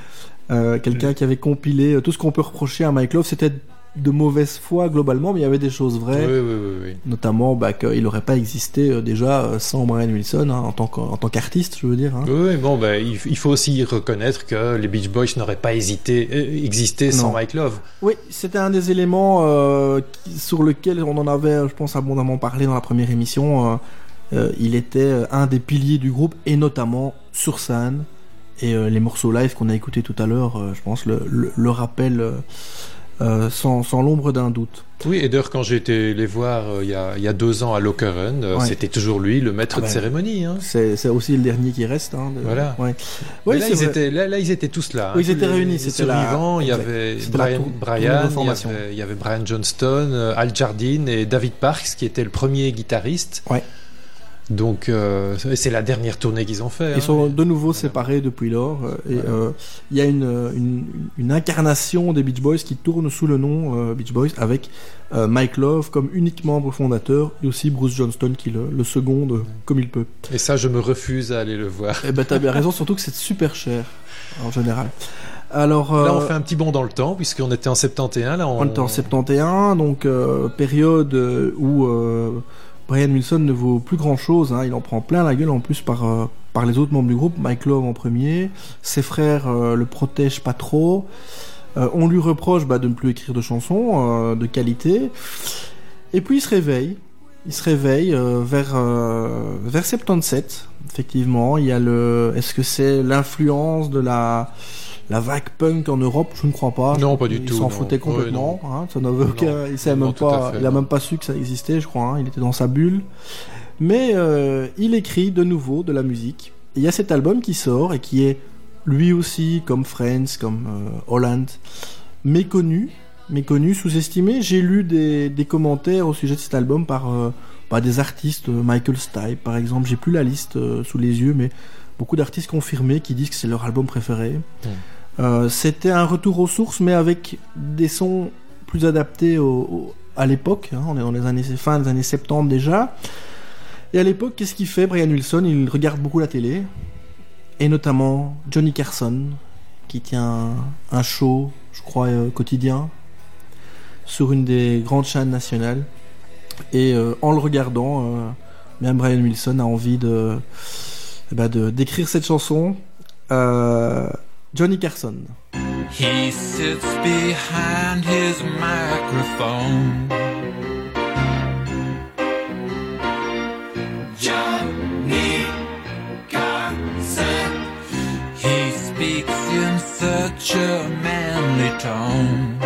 Quelqu'un qui avait compilé tout ce qu'on peut reprocher à Mike Love, c'était de mauvaise foi globalement, mais il y avait des choses vraies. Oui, oui, oui. Notamment bah, qu'il n'aurait pas existé euh, déjà euh, sans Brian Wilson hein, en tant qu'artiste, je veux dire. hein. Oui, bon, ben, il, il faut aussi reconnaître que les Beach Boys n'auraient pas hésité, euh, existé sans. Mike Love. Oui, c'était un des éléments euh, qui- sur lequel on en avait, je pense, abondamment parlé dans la première émission. il était un des piliers du groupe et notamment sur scène. Et les morceaux live qu'on a écoutés tout à l'heure, je pense, le, le, le rappellent euh, sans, sans l'ombre d'un doute. Oui, et d'ailleurs, quand j'ai été les voir euh, il, y a, il y a deux ans à Lokeren, euh, Ouais. c'était toujours lui, le maître Ah de ben, cérémonie. Hein. C'est aussi le dernier qui reste. Hein, de- Voilà. Ouais. Là, ils étaient, là, là, ils étaient tous là. hein. Oui, ils étaient les- réunis, c'était survivants. Il y avait Brian, il, y avait, il y avait Brian Johnston, Al Jardine et David Parks, qui était le premier guitariste. Ouais. Donc, euh, c'est la dernière tournée qu'ils ont fait. Ils hein. sont de nouveau séparés depuis lors. euh, Et euh, il y a une, une, une incarnation des Beach Boys qui tourne sous le nom Beach Boys avec Mike Love comme unique membre fondateur et aussi Bruce Johnston qui le, le seconde comme il peut. Et ça, je me refuse à aller le voir. Et ben t'as bien raison, surtout que c'est super cher en général. Alors Là, on fait un petit bond dans le temps, puisqu'on était en 71. Là, on, on était en 71, donc période où Brian Wilson ne vaut plus grand chose. il en prend plein la gueule en plus par, euh, par les autres membres du groupe. Mike Love en premier. Ses frères euh, le protègent pas trop. Euh, on lui reproche bah, de ne plus écrire de chansons de qualité. Et puis il se réveille. Il se réveille vers, vers 77. Effectivement, il y a le. Est-ce que c'est l'influence de la la vague punk en Europe Je ne crois pas. Non, pas du il tout, s'en non. foutait complètement. hein, ça n'avait Non, aucun. Il savait même pas. fait, il a non. même pas su que ça existait, je crois. hein, Il était dans sa bulle. Mais euh, il écrit de nouveau de la musique. Il y a cet album qui sort et qui est lui aussi, comme Friends, comme euh, Holland, méconnu, méconnu, sous-estimé. J'ai lu des, des commentaires au sujet de cet album par, euh, par des artistes, Michael Stipe par exemple. J'ai plus la liste sous les yeux, mais beaucoup d'artistes confirmés qui disent que c'est leur album préféré. Euh, C'était un retour aux sources, mais avec des sons plus adaptés à l'époque. hein. on est dans les années fin des années 70 déjà. Et à l'époque, qu'est-ce qu'il fait, Brian Wilson? Il regarde beaucoup la télé, et notamment Johnny Carson, qui tient un show, je crois, euh, quotidien, sur une des grandes chaînes nationales. Et euh, en le regardant, même Brian Wilson a envie de eh ben, d'écrire cette chanson. Johnny Carson. He sits behind his microphone. Johnny Carson. He speaks in such a manly tone.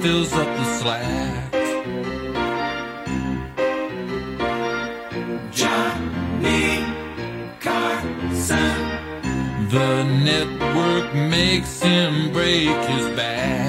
Fills up the slack. Johnny Carson. The network makes him break his back.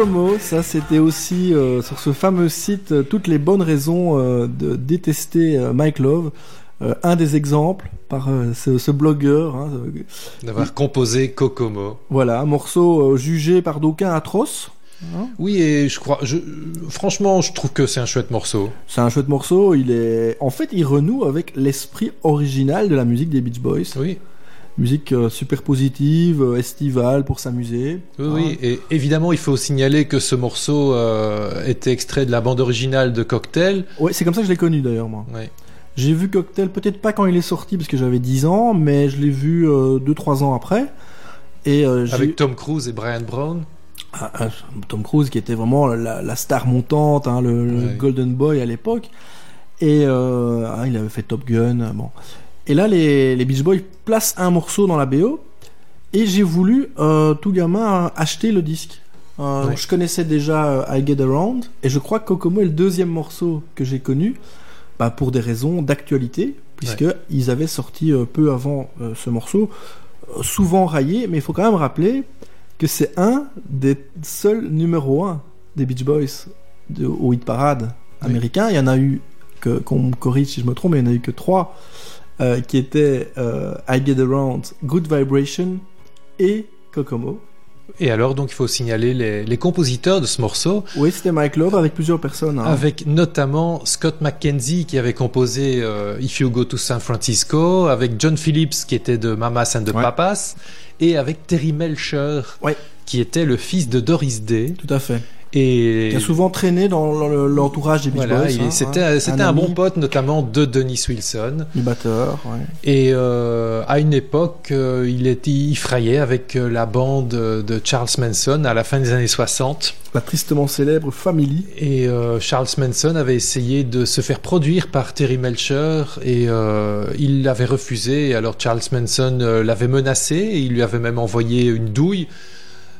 Kokomo, ça c'était aussi euh, sur ce fameux site euh, toutes les bonnes raisons euh, de détester Mike Love. Un des exemples par ce, ce blogueur. hein, D'avoir composé Kokomo. voilà, un morceau jugé par d'aucuns atroce. Oui, et je crois, je, franchement, je trouve que c'est un chouette morceau. C'est un chouette morceau. Il est, en fait, il renoue avec l'esprit original de la musique des Beach Boys. Oui. Musique euh, super positive, euh, estivale pour s'amuser. Oui, oui, et évidemment, il faut signaler que ce morceau euh, était extrait de la bande originale de Cocktail. Ouais, c'est comme ça que je l'ai connu d'ailleurs moi. J'ai vu Cocktail peut-être pas quand il est sorti parce que j'avais 10 ans, mais je l'ai vu 2-3 ans après. Et euh, Avec Tom Cruise et Brian Brown. Ah, ah, Tom Cruise qui était vraiment la, la star montante, hein, le, le. Golden Boy à l'époque. Et euh, ah, il avait fait Top Gun. euh, Bon. Et là, les, les Beach Boys placent un morceau dans la BO. Et j'ai voulu, euh, tout gamin, acheter le disque. Euh, Ouais. Je connaissais déjà euh, I Get Around. Et je crois que Kokomo est le deuxième morceau que j'ai connu. Bah, pour des raisons d'actualité. Puisque ils avaient sorti peu avant ce morceau. souvent raillé. Mais il faut quand même rappeler que c'est un des seuls numéro 1 des Beach Boys de, au hit parade Oui. américain. Il y en a eu que qu'on me corrige si je me trompe, mais il n'y en a eu que trois, euh, qui étaient euh, I Get Around, Good Vibration et Kokomo. Et alors, donc, il faut signaler les, les compositeurs de ce morceau, Oui, c'était Mike Love avec plusieurs personnes. hein. avec notamment Scott McKenzie qui avait composé euh, If You Go to San Francisco, avec John Phillips qui était de Mamas and the Ouais. Papas, et avec Terry Melcher Ouais. qui était le fils de Doris Day. Tout à fait. Et Il a souvent traîné dans le- l'entourage des Beach voilà, Boys. hein, c'était hein. c'était un, bon pote notamment de Dennis Wilson. Du batteur, ouais. Et euh, à une époque, euh, il, était, il frayait avec euh, la bande de Charles Manson à la fin des années 60. La tristement célèbre Family. Et euh, Charles Manson avait essayé de se faire produire par Terry Melcher et euh, il l'avait refusé. Et alors Charles Manson l'avait menacé et il lui avait même envoyé une douille,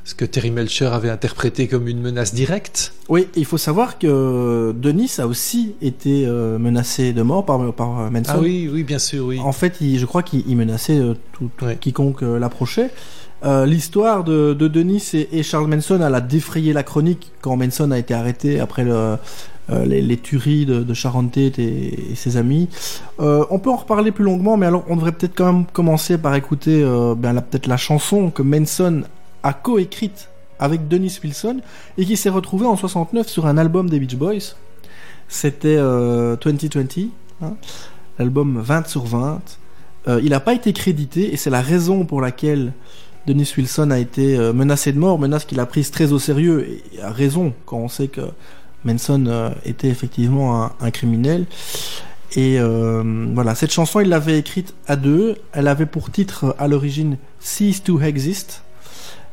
ce que Terry Melcher avait interprété comme une menace directe. Oui, il faut savoir que Denis a aussi été euh, menacé de mort par, par euh, Manson. Ah oui, oui, bien sûr, oui. En fait, il- je crois qu'il il menaçait euh, tout, quiconque l'approchait. Euh, L'histoire de, de Denis et, et Charles Manson, elle a défrayé la chronique quand Manson a été arrêté après le, euh, les, les tueries de, de Sharon Tate et, et ses amis. Euh, on peut en reparler plus longuement, mais alors on devrait peut-être quand même commencer par écouter ben, peut-être la chanson que Manson a coécrite avec Dennis Wilson et qui s'est retrouvée en 69 sur un album des Beach Boys. C'était euh, 2020, hein, l'album 20 sur 20. Euh, il n'a pas été crédité et c'est la raison pour laquelle Dennis Wilson a été euh, menacé de mort, menace qu'il a prise très au sérieux et a raison quand on sait que Manson euh, était effectivement un, criminel. Et euh, voilà, cette chanson, il l'avait écrite à deux. Elle avait pour titre euh, à l'origine Cease to Exist.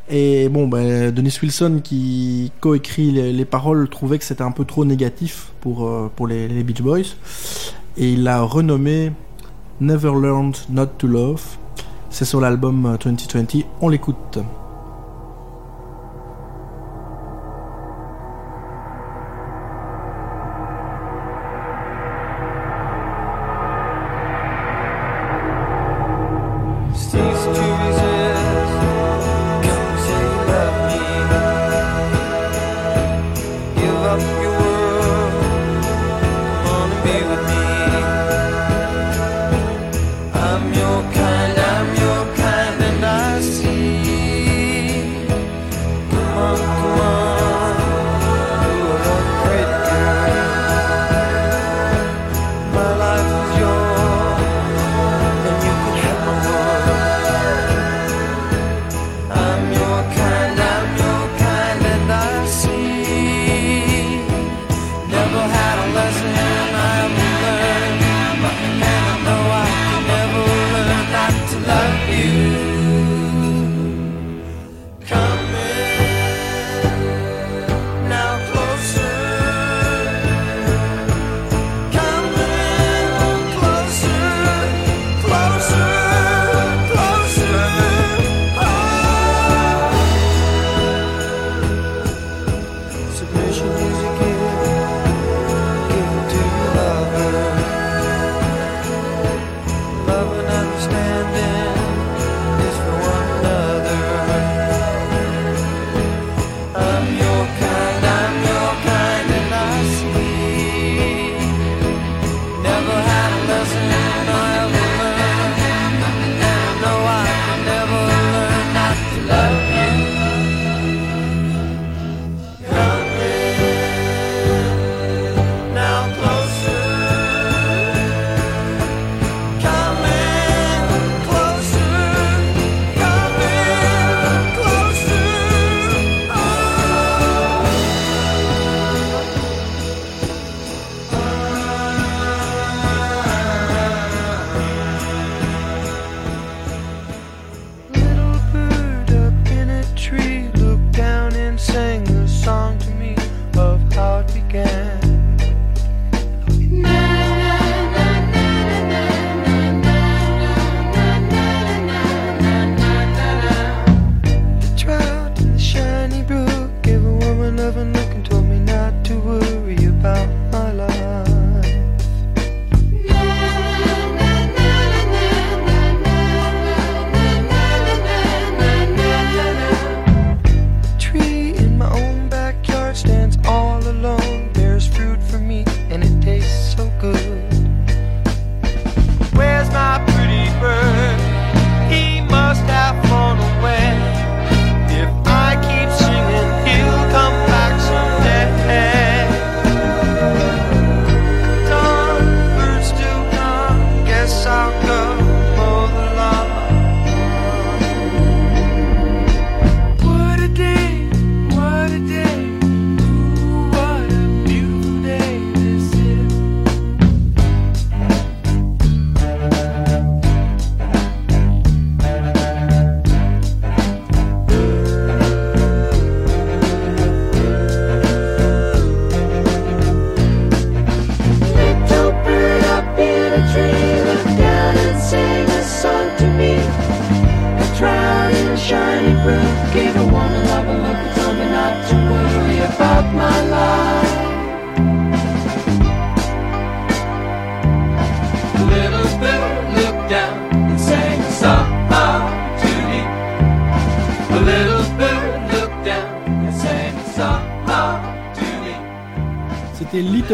Et bon, ben, Dennis Wilson qui coécrit les, les paroles trouvait que c'était un peu trop négatif pour, euh, les, les Beach Boys. Et il l'a renommé Never Learned Not to Love. C'est sur l'album euh, 2020. On l'écoute.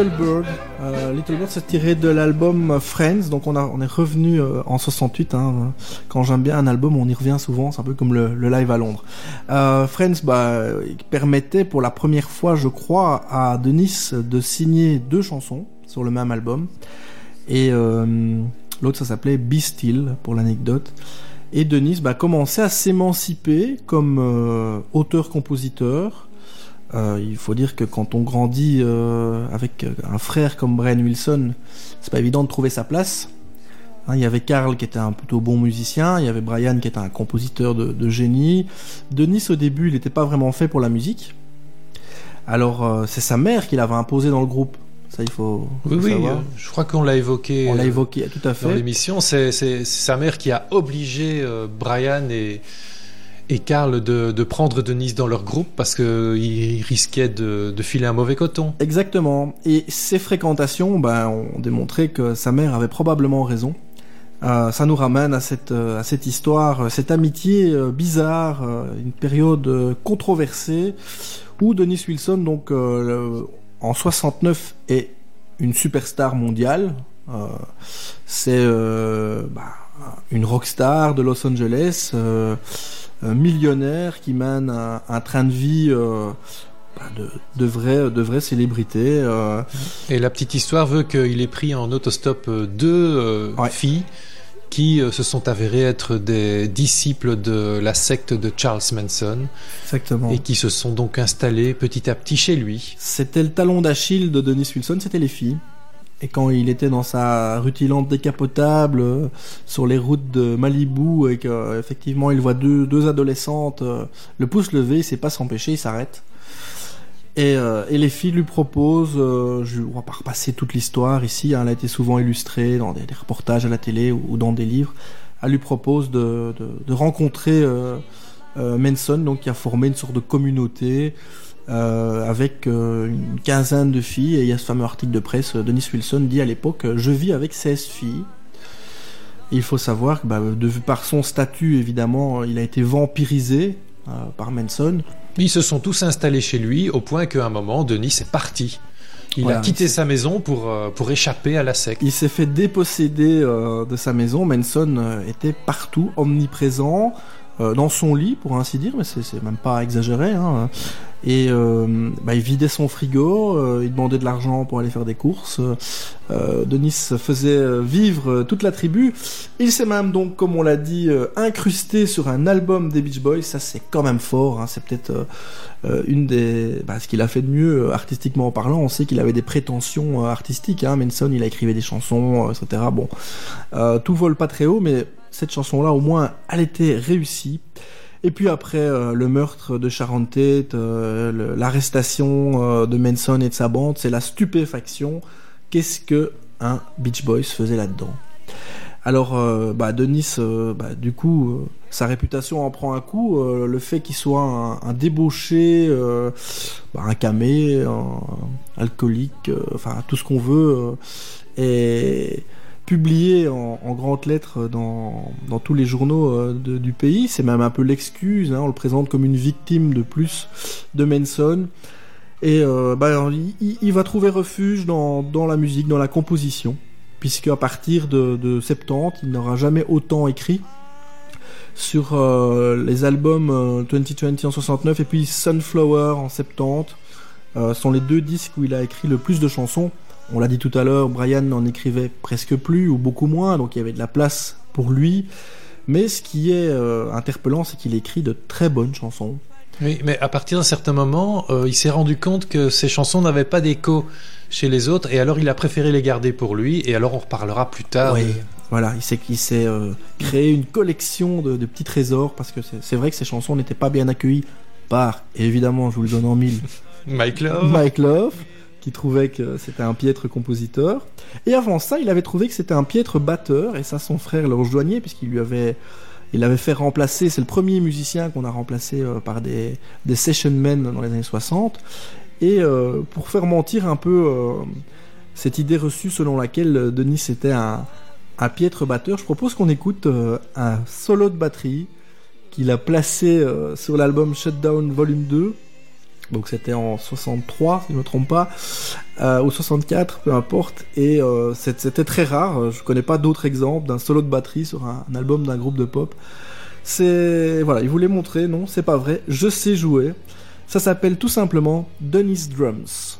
Little Bird. Euh, Little Bird, c'est tiré de l'album Friends. Donc on, est revenu euh, en 68. Hein. Quand j'aime bien un album, on y revient souvent. C'est un peu comme le, live à Londres. Euh, Friends bah, permettait pour la première fois, je crois, à Denis de signer deux chansons sur le même album. Et euh, l'autre, ça s'appelait Be Still, pour l'anecdote. Et Denis bah, commençait à s'émanciper comme auteur-compositeur. Euh, il faut dire que quand on grandit euh, avec un frère comme Brian Wilson, c'est pas évident de trouver sa place. Hein, il y avait Carl qui était un plutôt bon musicien, il y avait Brian qui était un compositeur de, de génie. Denis au début, il n'était pas vraiment fait pour la musique. Alors euh, c'est sa mère qui l'avait imposé dans le groupe. Ça il faut, Oui, oui, savoir. euh, je crois qu'on l'a évoqué. On l'a euh, évoqué tout à dans fait. l'émission. C'est sa mère qui a obligé euh, Brian et, et Carl de, prendre Denise dans leur groupe parce qu'ils risquaient de, filer un mauvais coton. Exactement. Et ces fréquentations ben, ont démontré que sa mère avait probablement raison. Euh, ça nous ramène à cette, euh, à cette histoire, euh, cette amitié bizarre, une période controversée où Denis Wilson, donc en 69, est une superstar mondiale. C'est bah, une rockstar de Los Angeles, millionnaire qui mène un, un train de vie euh, bah, de, de vraies de vraies célébrités. euh, Et la petite histoire veut qu'il ait pris en autostop euh, deux euh, Ouais. filles qui euh, se sont avérées être des disciples de la secte de Charles Manson exactement. et qui se sont donc installées petit à petit chez lui. C'était le talon d'Achille de Denis Wilson, c'était les filles. Et quand il était dans sa rutilante décapotable euh, sur les routes de Malibu et qu'effectivement il voit deux, deux adolescentes, euh, le pouce levé, il sait pas s'empêcher, il s'arrête. Et, euh, les filles lui proposent, euh, je ne vais pas repasser toute l'histoire ici, hein, elle a été souvent illustrée dans des, reportages à la télé ou, dans des livres, elle lui propose de, de, de rencontrer euh, euh, Manson, donc qui a formé une sorte de communauté euh, avec euh, une quinzaine de filles. Et il y a ce fameux article de presse, euh, Denis Wilson dit à l'époque, je vis avec 16 filles. Et il faut savoir que bah, de, par son statut, évidemment, il a été vampirisé euh, par Manson. Ils se sont tous installés chez lui au point qu'à un moment, Denis est parti. Il Voilà. a quitté sa maison pour, pour échapper à la secte. Il s'est fait déposséder de sa maison. Manson était partout, omniprésent, dans son lit, pour ainsi dire, mais c'est c'est même pas exagéré. Hein. Et euh, bah, il vidait son frigo, euh, il demandait de l'argent pour aller faire des courses. Euh, Denis faisait vivre toute la tribu. Il s'est même donc, comme on l'a dit, incrusté sur un album des Beach Boys. Ça, c'est quand même fort. Hein. C'est peut-être une des, bah, ce qu'il a fait de mieux artistiquement parlant. On sait qu'il avait des prétentions artistiques. Hein. Manson, il a écrivé des chansons, etc. Bon, tout vole pas très haut, mais cette chanson-là, au moins, elle était réussie. Et puis après euh, le meurtre de Sharon Tate, euh, l'arrestation euh, de Manson et de sa bande, c'est la stupéfaction. Qu'est-ce que un Beach Boys faisait là-dedans? Alors, euh, bah, Denis, bah, du coup, sa réputation en prend un coup. le fait qu'il soit un, débauché, bah, un camé, un alcoolique, enfin tout ce qu'on veut, est publié en, grandes lettres dans, dans tous les journaux euh, du pays. C'est même un peu l'excuse. hein, on le présente comme une victime de plus de Manson. Et euh, bah, il, va trouver refuge dans, dans la musique, dans la composition, puisque à partir de, de 70, il n'aura jamais autant écrit sur euh, les albums euh, 2020 en 69 et puis Sunflower en 70. Euh, sont les deux disques où il a écrit le plus de chansons. On l'a dit tout à l'heure, Brian n'en écrivait presque plus ou beaucoup moins, donc il y avait de la place pour lui. Mais ce qui est euh, interpellant, c'est qu'il écrit de très bonnes chansons. Oui, mais à partir d'un certain moment, euh, il s'est rendu compte que ses chansons n'avaient pas d'écho chez les autres, et alors il a préféré les garder pour lui, et alors on reparlera plus tard. Oui. de- Voilà, il s'est, il s'est euh, créé une collection de, de petits trésors parce que c'est, c'est vrai que ces chansons n'étaient pas bien accueillies par, évidemment, je vous le donne en mille, [LAUGHS] Mike Love. Mike Love, qui trouvait que c'était un piètre compositeur. Et avant ça, il avait trouvé que c'était un piètre batteur, et ça, son frère le rejoignait, puisqu'il lui avait, il fait remplacer. C'est le premier musicien qu'on a remplacé euh, par des, des session men dans les années 60. Et euh, pour faire mentir un peu euh, cette idée reçue selon laquelle Denis était un, un piètre batteur, je propose qu'on écoute un solo de batterie qu'il a placé sur l'album Shutdown Volume 2 Donc c'était en 63, si je ne me trompe pas, euh, ou 64, peu importe. Et euh, c'était très rare. Je connais pas d'autres exemples d'un solo de batterie sur un, un album d'un groupe de pop. C'est voilà, il voulait montrer, non, c'est pas vrai. Je sais jouer. Ça s'appelle tout simplement Dennis Drums.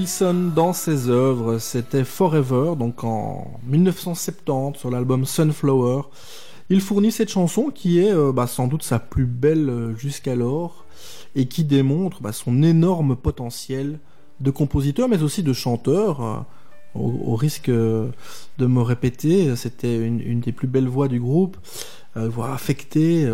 Wilson, dans ses œuvres, c'était Forever, donc en 1970 sur l'album Sunflower. Il fournit cette chanson qui est euh, bah, sans doute sa plus belle euh, jusqu'alors et qui démontre bah, son énorme potentiel de compositeur mais aussi de chanteur. euh, au, risque de me répéter, c'était une, une des plus belles voix du groupe, euh, voix affectée.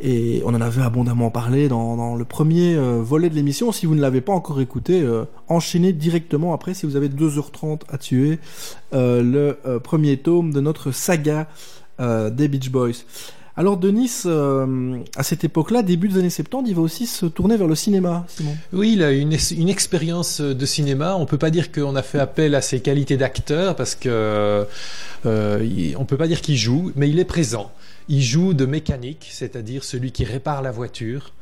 Et on en avait abondamment parlé dans, le premier euh, volet de l'émission. Si vous ne l'avez pas encore écouté, euh, enchaînez directement après si vous avez 2h30 à tuer euh, le premier tome de notre saga des Beach Boys. Alors Denis, à cette époque-là, début des années 70, il va aussi se tourner vers le cinéma. Oui, il a une, une expérience de cinéma. On peut pas dire qu'on a fait appel à ses qualités d'acteur parce que euh, peut pas dire qu'il joue, mais il est présent. Il joue de mécanique, c'est-à-dire celui qui répare la voiture.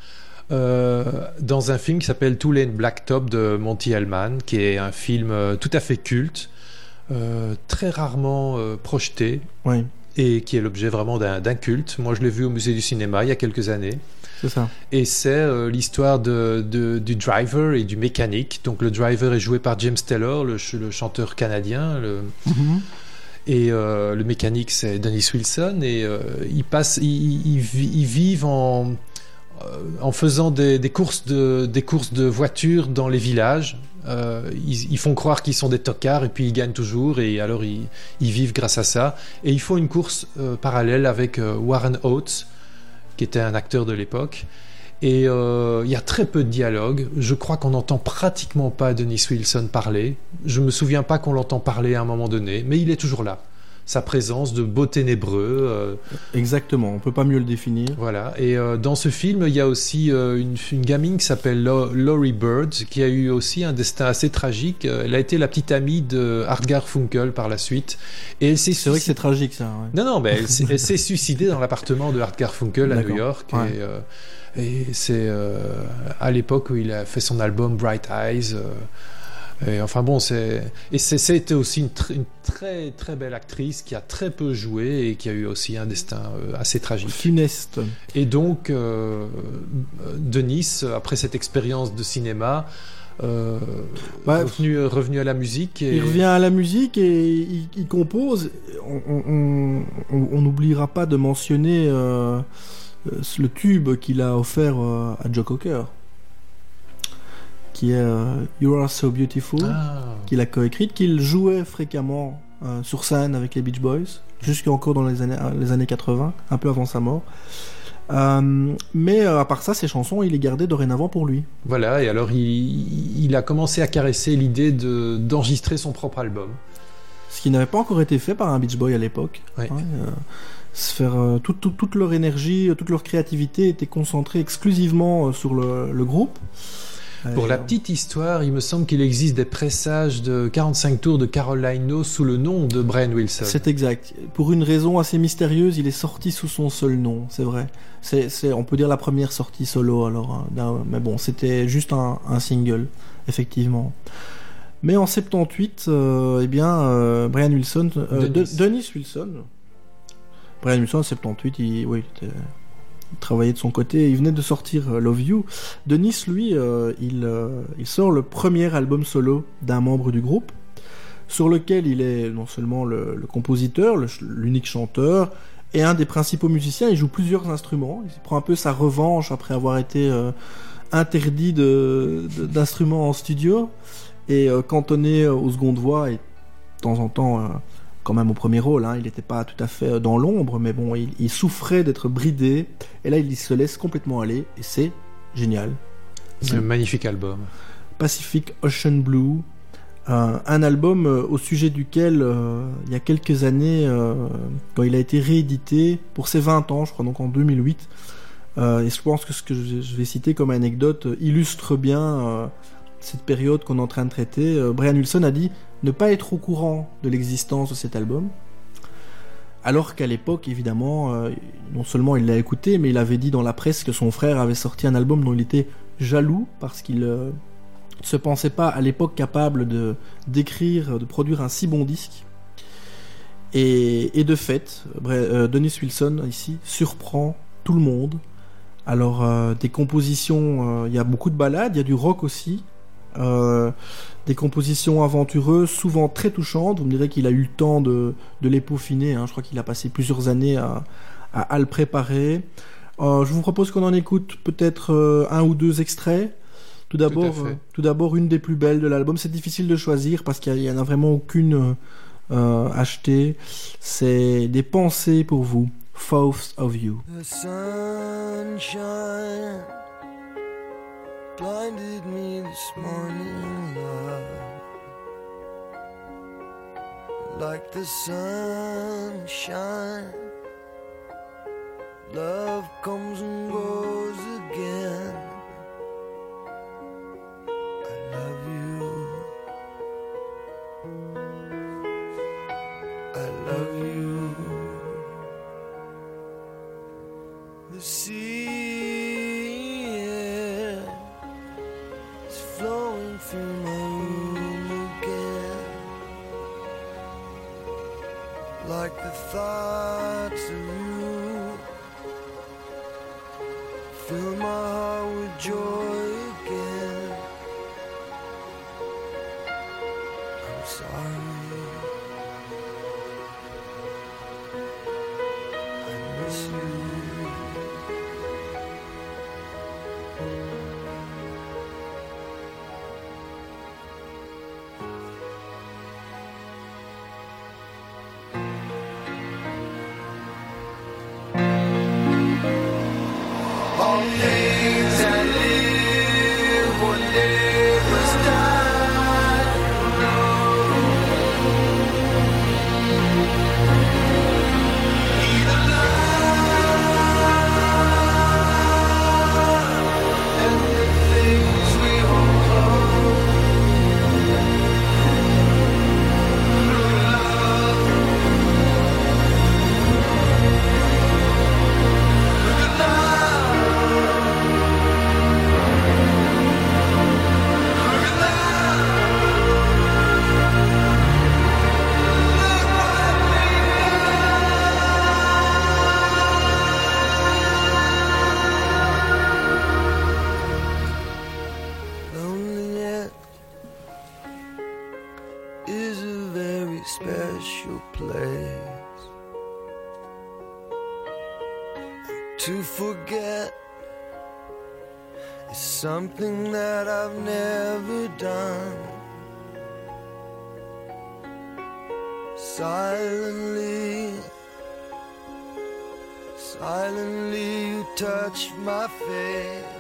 euh, dans un film qui s'appelle Two Lane Blacktop de Monty Hellman, qui est un film euh, tout à fait culte, euh, très rarement euh, projeté Oui, et qui est l'objet vraiment d'un culte. Moi, je l'ai vu au musée du cinéma il y a quelques années. c'est ça. Et c'est l'histoire de, de- du driver et du mécanique. Donc le driver est joué par James Taylor, le, ch- le chanteur canadien. Le, et euh, le mécanique c'est Dennis Wilson. Et euh, ils, passent, ils, ils vi- ils vivent en, euh, en faisant des, courses de, voitures dans les villages. Ils, font croire qu'ils sont des tocards et puis ils gagnent toujours et alors ils, vivent grâce à ça. Et ils font une course parallèle avec Warren Oates, qui était un acteur de l'époque. Et euh, il y a très peu de dialogue. Je crois qu'on n'entend pratiquement pas Dennis Wilson parler. Je me souviens pas qu'on l'entend parler à un moment donné, mais il est toujours là. Sa présence de beau ténébreux. euh, Exactement, on peut pas mieux le définir. voilà. Et euh, dans ce film, il y a aussi une, une gamine qui s'appelle Laurie Bird, qui a eu aussi un destin assez tragique. Elle a été la petite amie de Hartgar Funkel par la suite. Et elle s'est C'est vrai que c'est tragique ça. ouais. non, non, mais elle, s'est- elle s'est suicidée dans l'appartement de Hartgar Funkel à. New York. Ouais. Et, et c'est euh, à l'époque où il a fait son album Bright Eyes. euh, et enfin bon, c'est et c'était aussi une, tr- une très très belle actrice qui a très peu joué et qui a eu aussi un destin euh, assez tragique. Funeste. Et donc, euh, Denis, après cette expérience de cinéma, euh, Ouais. revenu, revenu à la musique. Et... Il revient à la musique et il, il compose. On- n'oubliera pas de mentionner euh, le tube qu'il a offert euh, à Joe Cocker, qui est euh, You Are So Beautiful, Ah. qu'il a coécrite, qu'il jouait fréquemment euh, sur scène avec les Beach Boys, jusqu'encore dans les années, les années 80, un peu avant sa mort. Euh, mais euh, à part ça, ces chansons, il les gardait dorénavant pour lui. Voilà, et alors il, il a commencé à caresser l'idée de- d'enregistrer son propre album. Ce qui n'avait pas encore été fait par un Beach Boy à l'époque. Ouais. Hein, euh, se faire euh, toute, toute, toute leur énergie, euh, toute leur créativité était concentrée exclusivement euh, sur le, le groupe. Pour la petite histoire, il me semble qu'il existe des pressages de 45 tours de Carolino sous le nom de Brian Wilson. C'est exact. Pour une raison assez mystérieuse, il est sorti sous son seul nom, c'est vrai. C'est, on peut dire la première sortie solo alors. hein, mais bon, c'était juste un, un single, effectivement. Mais en 78, euh, eh bien, euh, Brian Wilson, euh, Dennis. De- Dennis Wilson, En 78, il, travaillait de son côté, il venait de sortir euh, Love You. Denis, lui, euh, il, euh, il sort le premier album solo d'un membre du groupe, sur lequel il est non seulement le, compositeur, l'unique chanteur, et un des principaux musiciens. Il joue plusieurs instruments. Il prend un peu sa revanche après avoir été interdit d'instruments en studio et cantonné aux secondes voix et de temps en temps quand même au premier rôle. hein. il n'était pas tout à fait euh, dans l'ombre, mais bon, il, il souffrait d'être bridé. Et là, il se laisse complètement aller et c'est génial. C'est un magnifique album. Pacific Ocean Blue, euh, un album euh, au sujet duquel, euh, il y a quelques années, quand il a été réédité, pour ses 20 ans, je crois, donc en 2008, euh, et je pense que ce que je vais citer comme anecdote illustre bien cette période qu'on est en train de traiter. Euh, Brian Wilson a dit ne pas être au courant de l'existence de cet album. Alors qu'à l'époque, évidemment, euh, non seulement il l'a écouté, mais il avait dit dans la presse que son frère avait sorti un album dont il était jaloux parce qu'il euh, se pensait pas à l'époque capable de d'écrire, de produire un si bon disque. Et, de fait, Dennis Wilson ici surprend tout le monde. Alors des compositions, il y a beaucoup de ballades, il y a du rock aussi, euh, des compositions aventureuses, souvent très touchantes. Vous me direz qu'il a eu le temps de, de les peaufiner. hein. Je crois qu'il a passé plusieurs années à, à, à le préparer. Euh, je vous propose qu'on en écoute peut-être euh, un ou deux extraits. Tout d'abord, tout d'abord une des plus belles de l'album. C'est difficile de choisir parce qu'il y en a vraiment aucune achetée. C'est des pensées pour vous. Thoughts of You. The sunshine blinded me this morning, love. Like the sunshine, love comes and goes again. I love you. I love you. The sea like the thoughts of you. Fill my heart with joy. something that I've never done. Silently, silently you touch my face.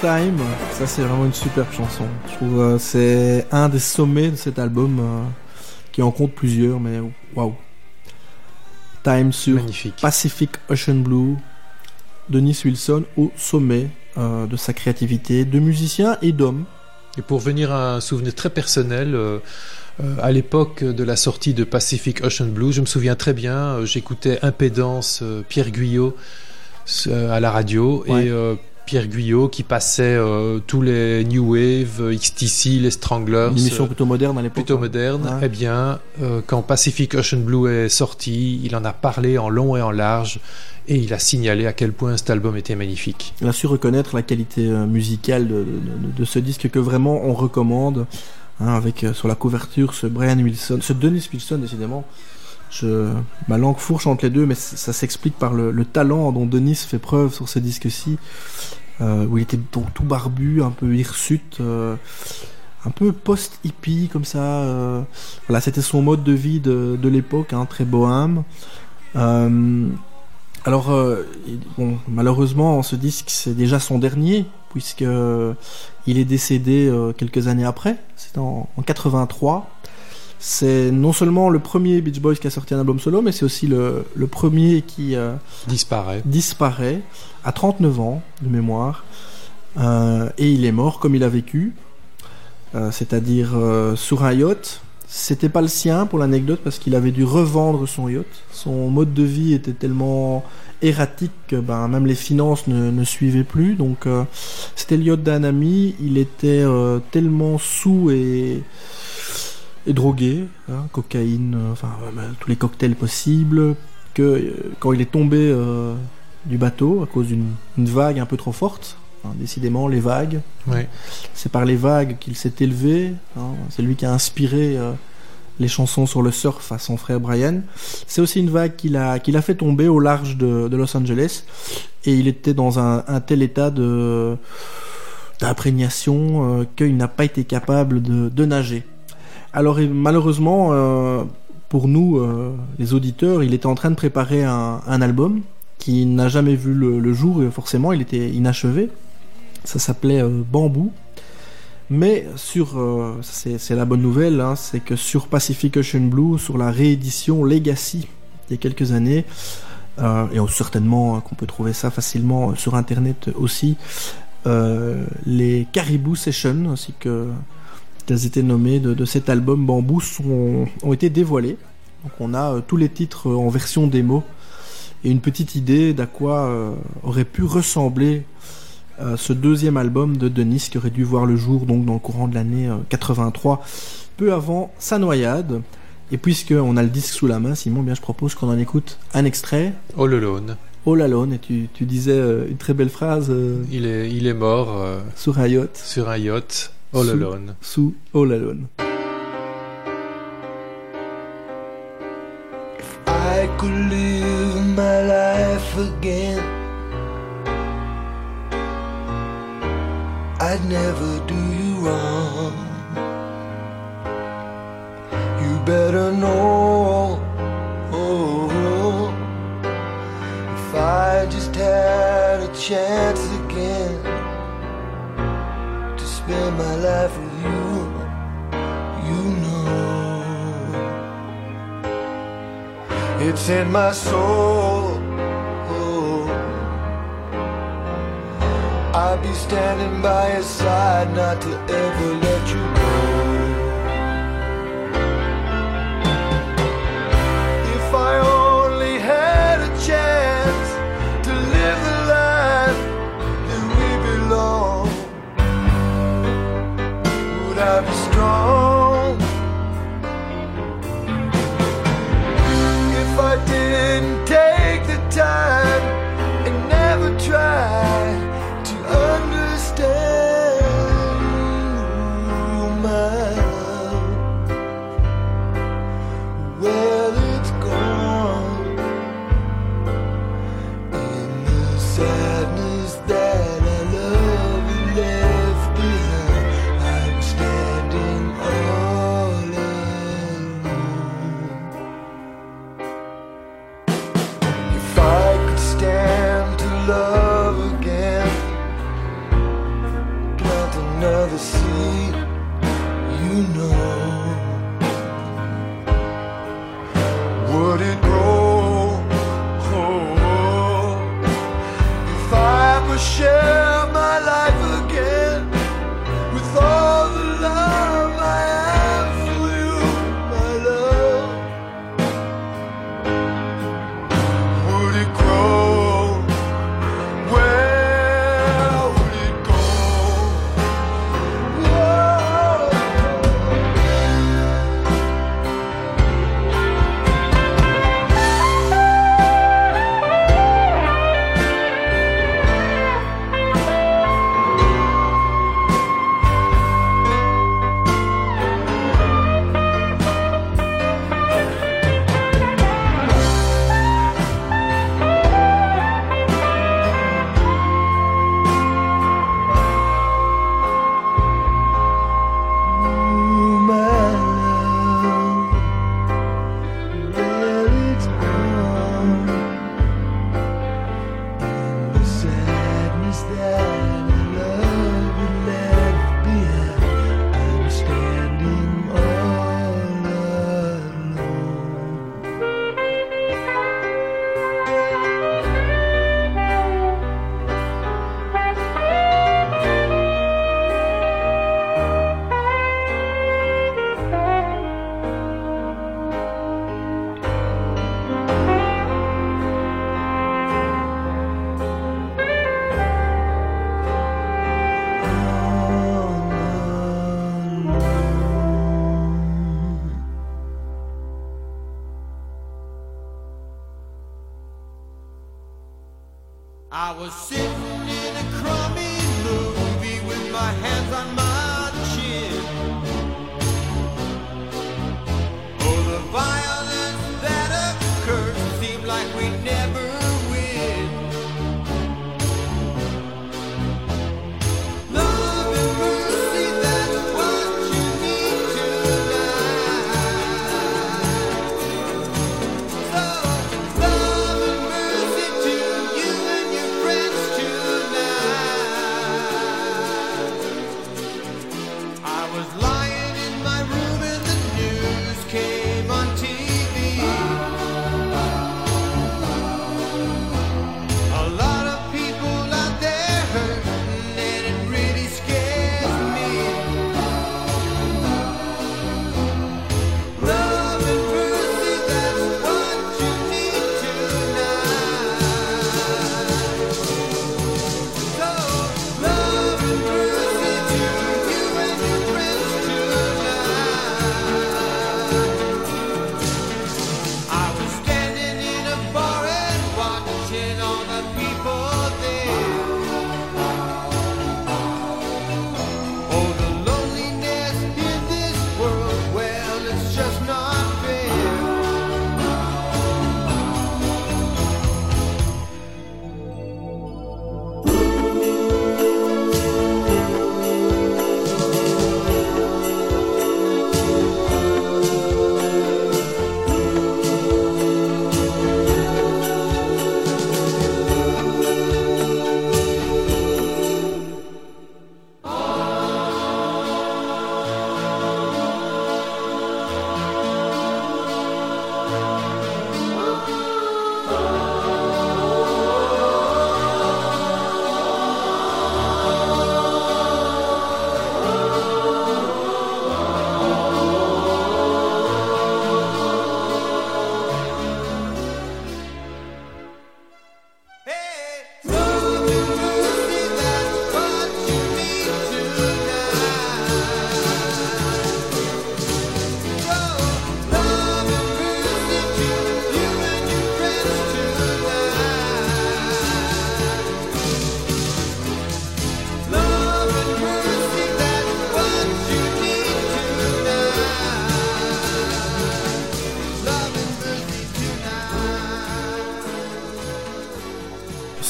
Time. Ça, c'est vraiment une superbe chanson. Je trouve euh, c'est un des sommets de cet album euh, qui en compte plusieurs, mais waouh. Time sur Magnifique. Pacific Ocean Blue. Denis Wilson au sommet euh, de sa créativité de musicien et d'homme. Et pour venir à un souvenir très personnel, euh, à l'époque de la sortie de Pacific Ocean Blue, je me souviens très bien, j'écoutais Impédance Pierre Guyot à la radio Ouais. et Pierre Guyot qui passait euh, tous les New Wave, XTC, les Stranglers. Une émission euh, plutôt moderne à l'époque. plutôt hein. moderne, Ouais. eh bien, euh, quand Pacific Ocean Blue est sorti, il en a parlé en long et en large, et il a signalé à quel point cet album était magnifique. Il a su reconnaître la qualité musicale de, de- de- de ce disque que vraiment on recommande. hein, avec sur la couverture ce Brian Wilson, ce Dennis Wilson décidément. Ma langue fourche entre les deux, mais ça s'explique par le, le talent dont Denis fait preuve sur ce disque-ci, euh, où il était tout, tout barbu, un peu hirsute, euh, un peu post-hippie comme ça. euh. voilà, c'était son mode de vie de, l'époque, hein, très bohème. Alors, malheureusement, ce disque, c'est déjà son dernier, puisque il est décédé quelques années après. C'est en, en 83. C'est non seulement le premier Beach Boys qui a sorti un album solo, mais c'est aussi le, le premier qui euh, Disparaît. disparaît à 39 ans de mémoire. Euh, et il est mort comme il a vécu, Euh, c'est-à-dire sur un yacht. C'était pas le sien pour l'anecdote parce qu'il avait dû revendre son yacht. Son mode de vie était tellement erratique que ben, même les finances ne, ne suivaient plus. Donc c'était le yacht d'un ami. Il était tellement sous et, drogué, hein, cocaïne, euh, enfin ben, tous les cocktails possibles, que euh, quand il est tombé euh, du bateau à cause d'une une vague un peu trop forte, hein, décidément les vagues, Ouais. c'est par les vagues qu'il s'est élevé. hein. C'est lui qui a inspiré euh, les chansons sur le surf à son frère Brian. C'est aussi une vague qu'il a, qu'il a fait tomber au large de, de Los Angeles. Et il était dans un, un tel état de d'imprégnation euh, qu'il n'a pas été capable de, de nager. Alors malheureusement, euh, pour nous, euh, les auditeurs, il était en train de préparer un, album qui n'a jamais vu le, jour, et forcément il était inachevé. Ça s'appelait euh, Bambou. Mais sur, c'est la bonne nouvelle, hein, c'est que sur Pacific Ocean Blue, sur la réédition Legacy il y a quelques années, et certainement euh, qu'on peut trouver ça facilement sur internet aussi, les Caribou Sessions, ainsi que qu'elles étaient nommées de, de cet album Bambou, sont, ont été dévoilées. Donc on a euh, tous les titres euh, en version démo et une petite idée d'à quoi euh, aurait pu ressembler ce deuxième album de Denis qui aurait dû voir le jour donc dans le courant de l'année euh, 83, peu avant sa noyade. Et puisque on a le disque sous la main, Simon, eh bien je propose qu'on en écoute un extrait. All Alone. All Alone, et tu, tu disais une très belle phrase euh, Il est, il est mort euh, sur un yacht, sur un yacht. All Sous- Alone. sous All Alone. I could live my life again. I'd never do you wrong. You better know. Oh, if I just had a chance It's in my soul. I'll be standing by your side, not to ever let you go.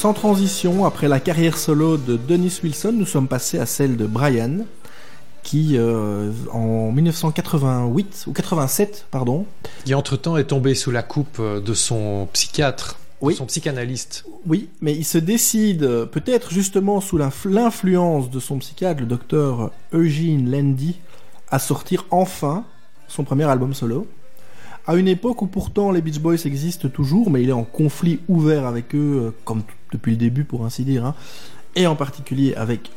Sans transition, après la carrière solo de Dennis Wilson, nous sommes passés à celle de Brian, qui euh, en 1988 ou 87, pardon, Qui entre-temps est tombé sous la coupe euh, de son psychiatre, Oui. de son psychanalyste. Oui, mais il se décide, euh, peut-être justement sous l'inf- l'influence de son psychiatre, le docteur Eugene Landy, à sortir enfin son premier album solo. À une époque où pourtant les Beach Boys existent toujours, mais il est en conflit ouvert avec eux, euh, comme depuis le début pour ainsi dire, hein, et en particulier avec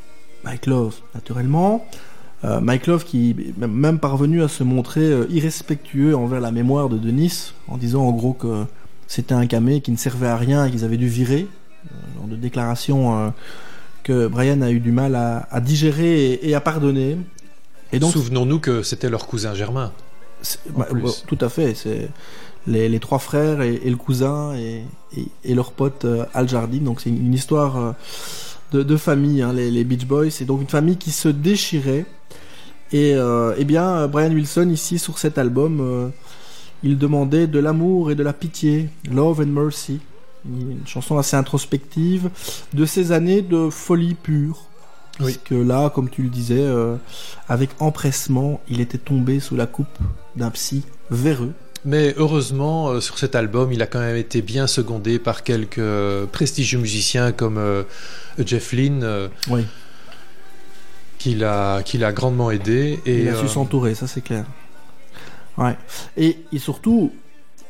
Mike Love, naturellement. Euh, Mike Love qui est même- parvenu à se montrer euh, irrespectueux envers la mémoire de Denis, en disant en gros que c'était un camé qui ne servait à rien et qu'ils avaient dû virer. Euh, genre de déclaration que Brian a eu du mal à, digérer et, à pardonner. Souvenons-nous que c'était leur cousin germain. Bah, bah, tout à fait. C'est les, les trois frères et, et le cousin et, et, et leur pote euh, Al Jardine. Donc c'est une, une histoire euh, de, de famille, hein, les, les Beach Boys. C'est donc une famille qui se déchirait. Et euh, eh bien, Brian Wilson ici sur cet album, il demandait de l'amour et de la pitié, Love and Mercy. Une chanson assez introspective de ces années de folie pure. Oui. Puisque là, comme tu le disais, avec empressement, il était tombé sous la coupe d'un psy véreux. Mais heureusement, euh, sur cet album, il a quand même été bien secondé par quelques prestigieux musiciens comme euh, Jeff Lynne, euh, Oui. qui l'a qui l'a grandement aidé. Et, il a su s'entourer, ça c'est clair. Ouais. Et, et surtout,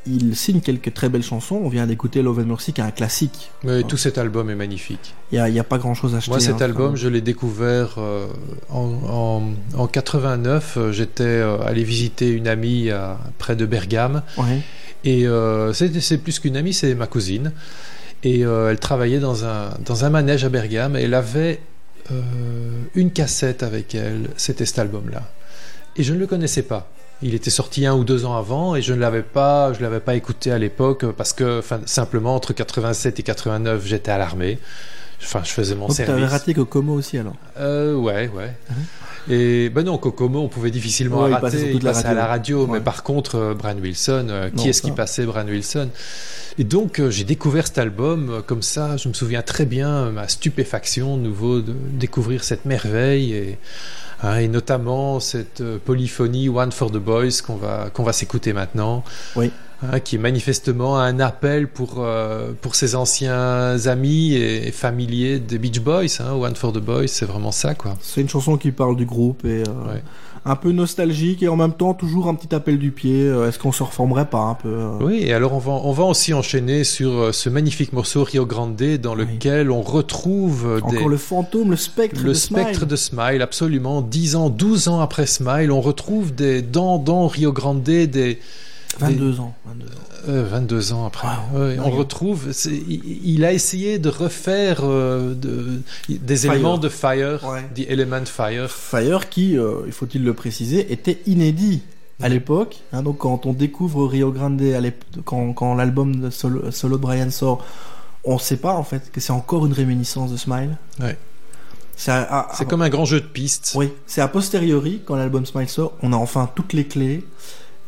il signe quelques très belles chansons. On vient d'écouter Love and Mercy, qui est un classique. mais tout cet album est magnifique. Il n'y a, pas grand chose à acheter. Moi, cet hein, album, je l'ai découvert euh, en, en, en 89. euh, J'étais euh, allé visiter une amie à- près de Bergame. Ouais. Et euh, c'est plus qu'une amie, c'est ma cousine. Et elle travaillait dans un, dans un manège à Bergame et elle avait une cassette avec elle. C'était cet album-là. Et je ne le connaissais pas. Il était sorti un ou deux ans avant et je ne l'avais pas, je l'avais pas écouté à l'époque parce que, enfin, simplement entre 87 et 89, j'étais à l'armée. Enfin, je faisais mon Donc t'avais service. raté Kokomo aussi alors. Euh, ouais, ouais. Et ben non, Kokomo, on pouvait difficilement Ouais, rater. Il passait à la radio, mais par contre, euh, Brian Wilson, euh, qui est-ce qui passait Brian Wilson? Et donc, euh, j'ai découvert cet album euh, comme ça. Je me souviens très bien ma stupéfaction, de nouveau, de découvrir cette merveille et, et notamment cette euh, polyphonie One for the Boys qu'on va qu'on va s'écouter maintenant. Oui. Hein, qui est manifestement un appel pour, euh, pour ses anciens amis et, et familiers des Beach Boys. Hein, One for the Boys, c'est vraiment ça, quoi. C'est une chanson qui parle du groupe et euh, un peu nostalgique et en même temps toujours un petit appel du pied. Euh, Est-ce qu'on se reformerait pas un peu euh Oui, et alors on va, on va aussi enchaîner sur euh, ce magnifique morceau Rio Grande dans lequel on retrouve des- Encore le fantôme, le spectre le de spectre Smile. de Smile, absolument. 10 ans, 12 ans après Smile, on retrouve des, dans, dans Rio Grande des... 22 des- ans. 22 ans. Euh, 22 ans après. Ouais, on retrouve. Il, il a essayé de refaire euh, de- des Fire. éléments de Fire, Ouais. the Element Fire. Fire qui, euh, il faut-il le préciser, était inédit à l'époque. hein, donc quand on découvre Rio Grande, à quand, quand l'album de solo, solo de Brian sort, on sait pas en fait que c'est encore une réminiscence de Smile. Ouais. C'est comme un grand jeu de pistes. Oui, c'est a posteriori, quand l'album Smile sort, on a enfin toutes les clés.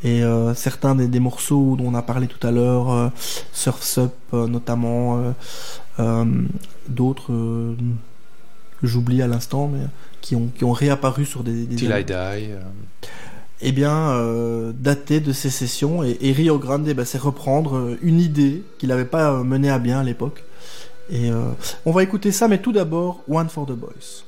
Et euh, certains des, des morceaux dont on a parlé tout à l'heure, euh, Surf's Up euh, notamment, euh, euh, d'autres euh, que j'oublie à l'instant, mais qui ont, qui ont réapparu sur des... des Till I Die. eh bien, euh, daté de ces sessions. Et, et Rio Grande, bah, c'est reprendre une idée qu'il n'avait pas menée à bien à l'époque. Et euh, on va écouter ça, mais tout d'abord, One for the Boys.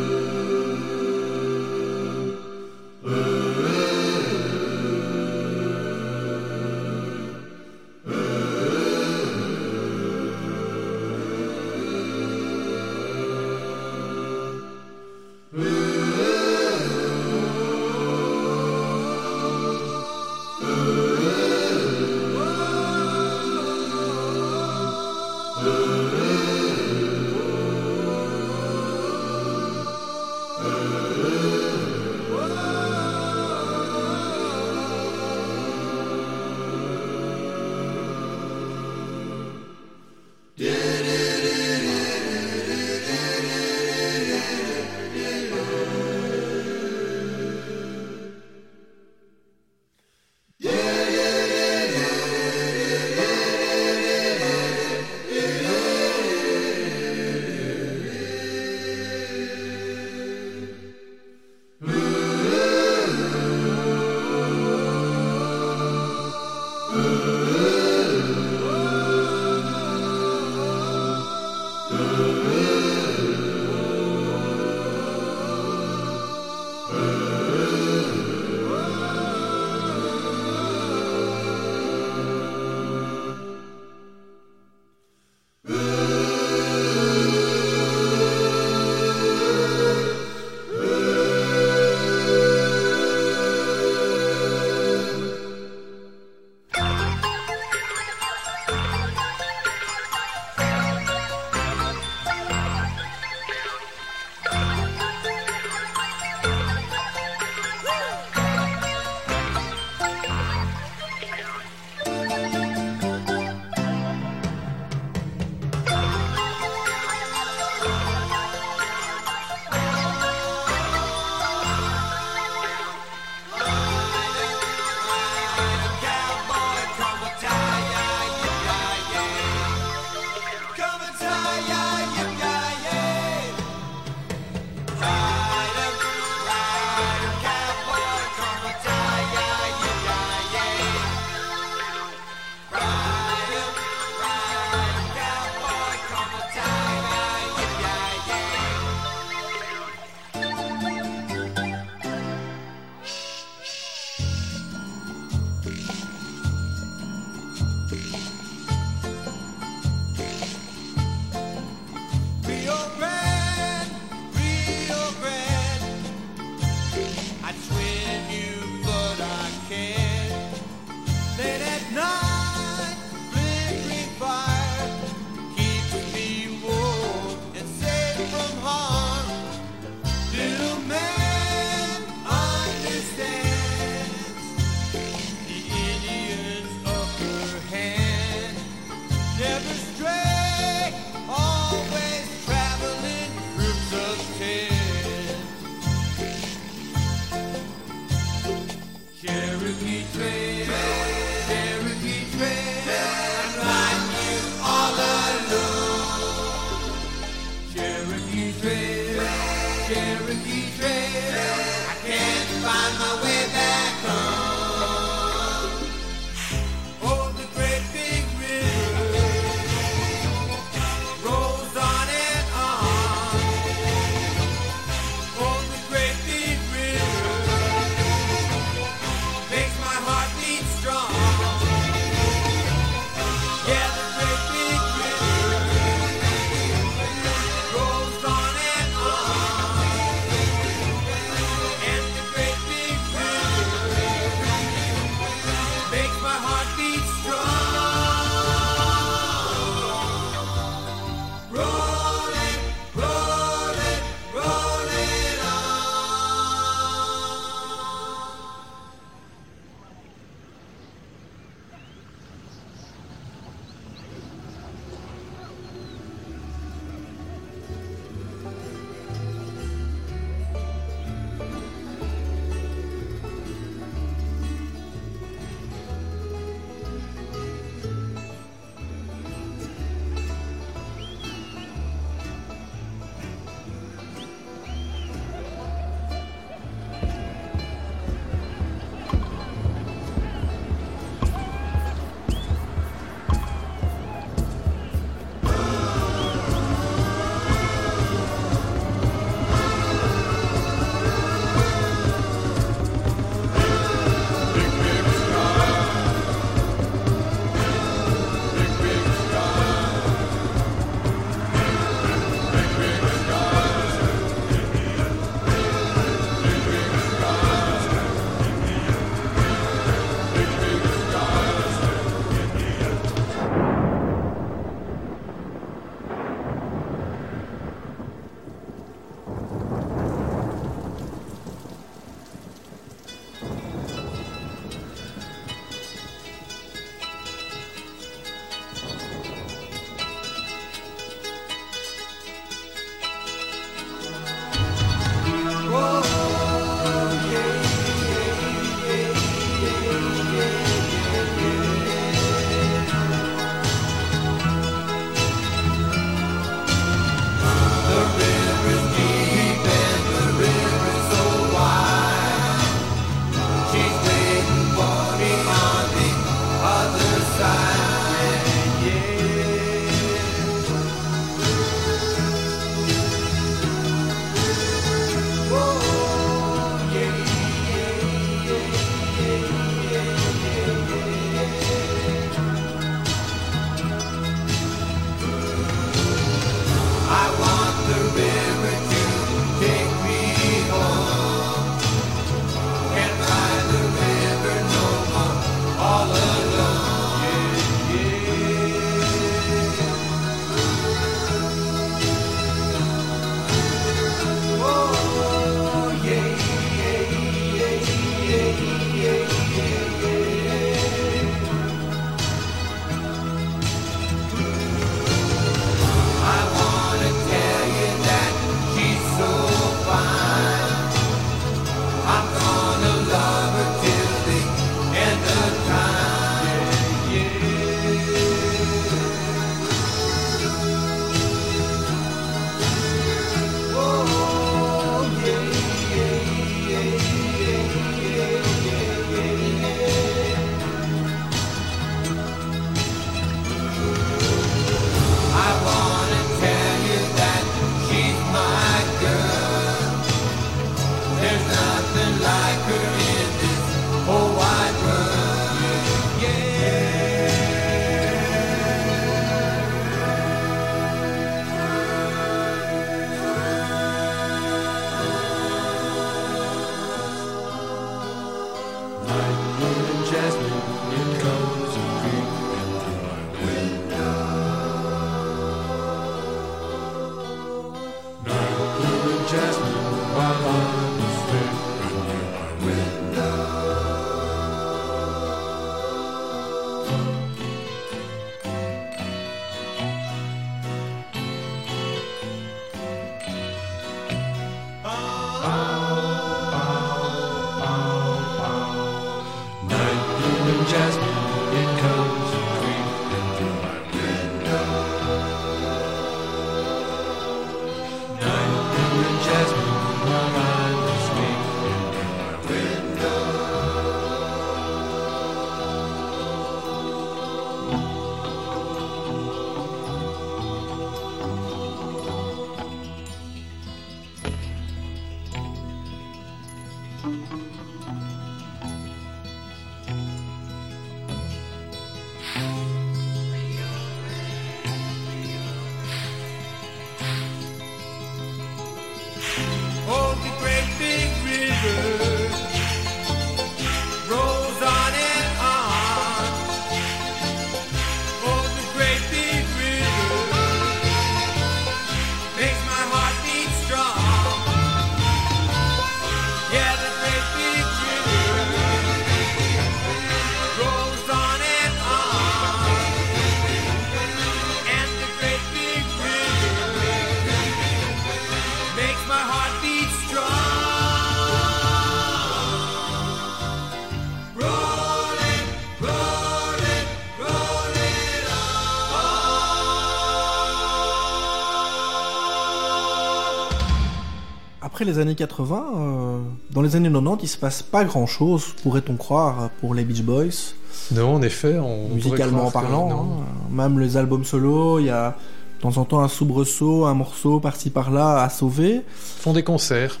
Après les années 80, euh, dans les années 90, il se passe pas grand chose, pourrait-on croire, pour les Beach Boys. Non, en effet, on musicalement parlant. hein. Même les albums solo, il y a de temps en temps un soubresaut, un morceau par-ci par-là à sauver. Font des concerts.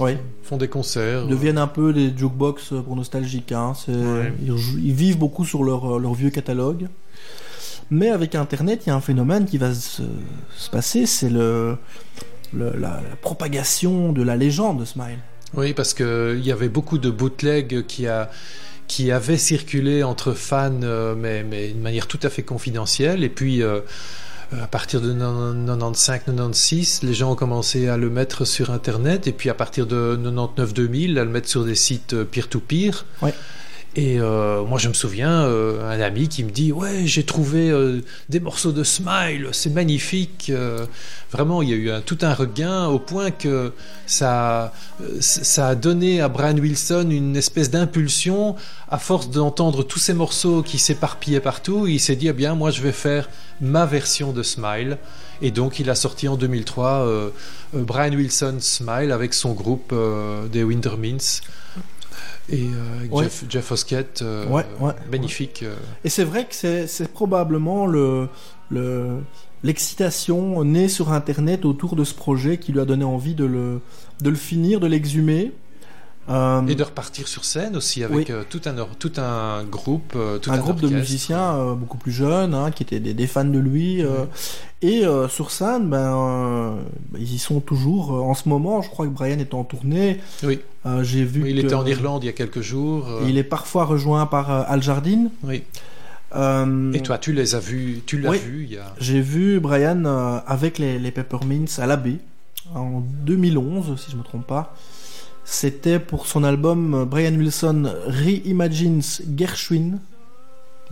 Oui. Font des concerts. Ils deviennent un peu des jukebox pour nostalgiques. Hein. Ouais. Ils, vivent beaucoup sur leur, euh, leur vieux catalogue. Mais avec Internet, il y a un phénomène qui va se, se passer, c'est le, le- la, la propagation de la légende de Smile. Oui, parce qu'il y avait beaucoup de bootlegs qui, a, qui avaient circulé entre fans, euh, mais, mais de manière tout à fait confidentielle. Et puis, euh, à partir de 95-96, les gens ont commencé à le mettre sur Internet. Et puis, à partir de 99-2000, à le mettre sur des sites euh, peer-to-peer. Ouais. Et euh, moi, je me souviens, euh, un ami qui me dit Ouais, j'ai trouvé euh, des morceaux de Smile, c'est magnifique. Euh, vraiment, il y a eu tout un regain au point que ça, ça a donné à Brian Wilson une espèce d'impulsion. À force d'entendre tous ces morceaux qui s'éparpillaient partout, il s'est dit Eh bien, moi, je vais faire ma version de Smile. Et donc, il a sorti en 2003 euh, euh, Brian Wilson Smile avec son groupe des Wintermints. Et euh, Ouais. Jeff, Jeff Hoskett, euh, Ouais, ouais, magnifique. euh. Et c'est vrai que c'est c'est probablement le le- l'excitation née sur Internet autour de ce projet qui lui a donné envie de le, de le finir, de l'exhumer. Euh, Et de repartir sur scène aussi avec Oui. euh, tout, un, tout un groupe, euh, tout un, un, groupe de musiciens beaucoup plus jeunes, hein, qui étaient des, des fans de lui. et sur scène, ben, euh, ils y sont toujours. en ce moment, je crois que Brian est en tournée. Oui. J'ai vu. Oui, il que- était en Irlande il y a quelques jours. Il est parfois rejoint par Al Jardine. Oui. Euh, Et toi, tu les as vus, tu l'as oui. vu il y a. J'ai vu Brian euh, avec les, les Peppermints à la baie en 2011, si je me trompe pas. C'était pour son album euh, Brian Wilson Reimagines Gershwin.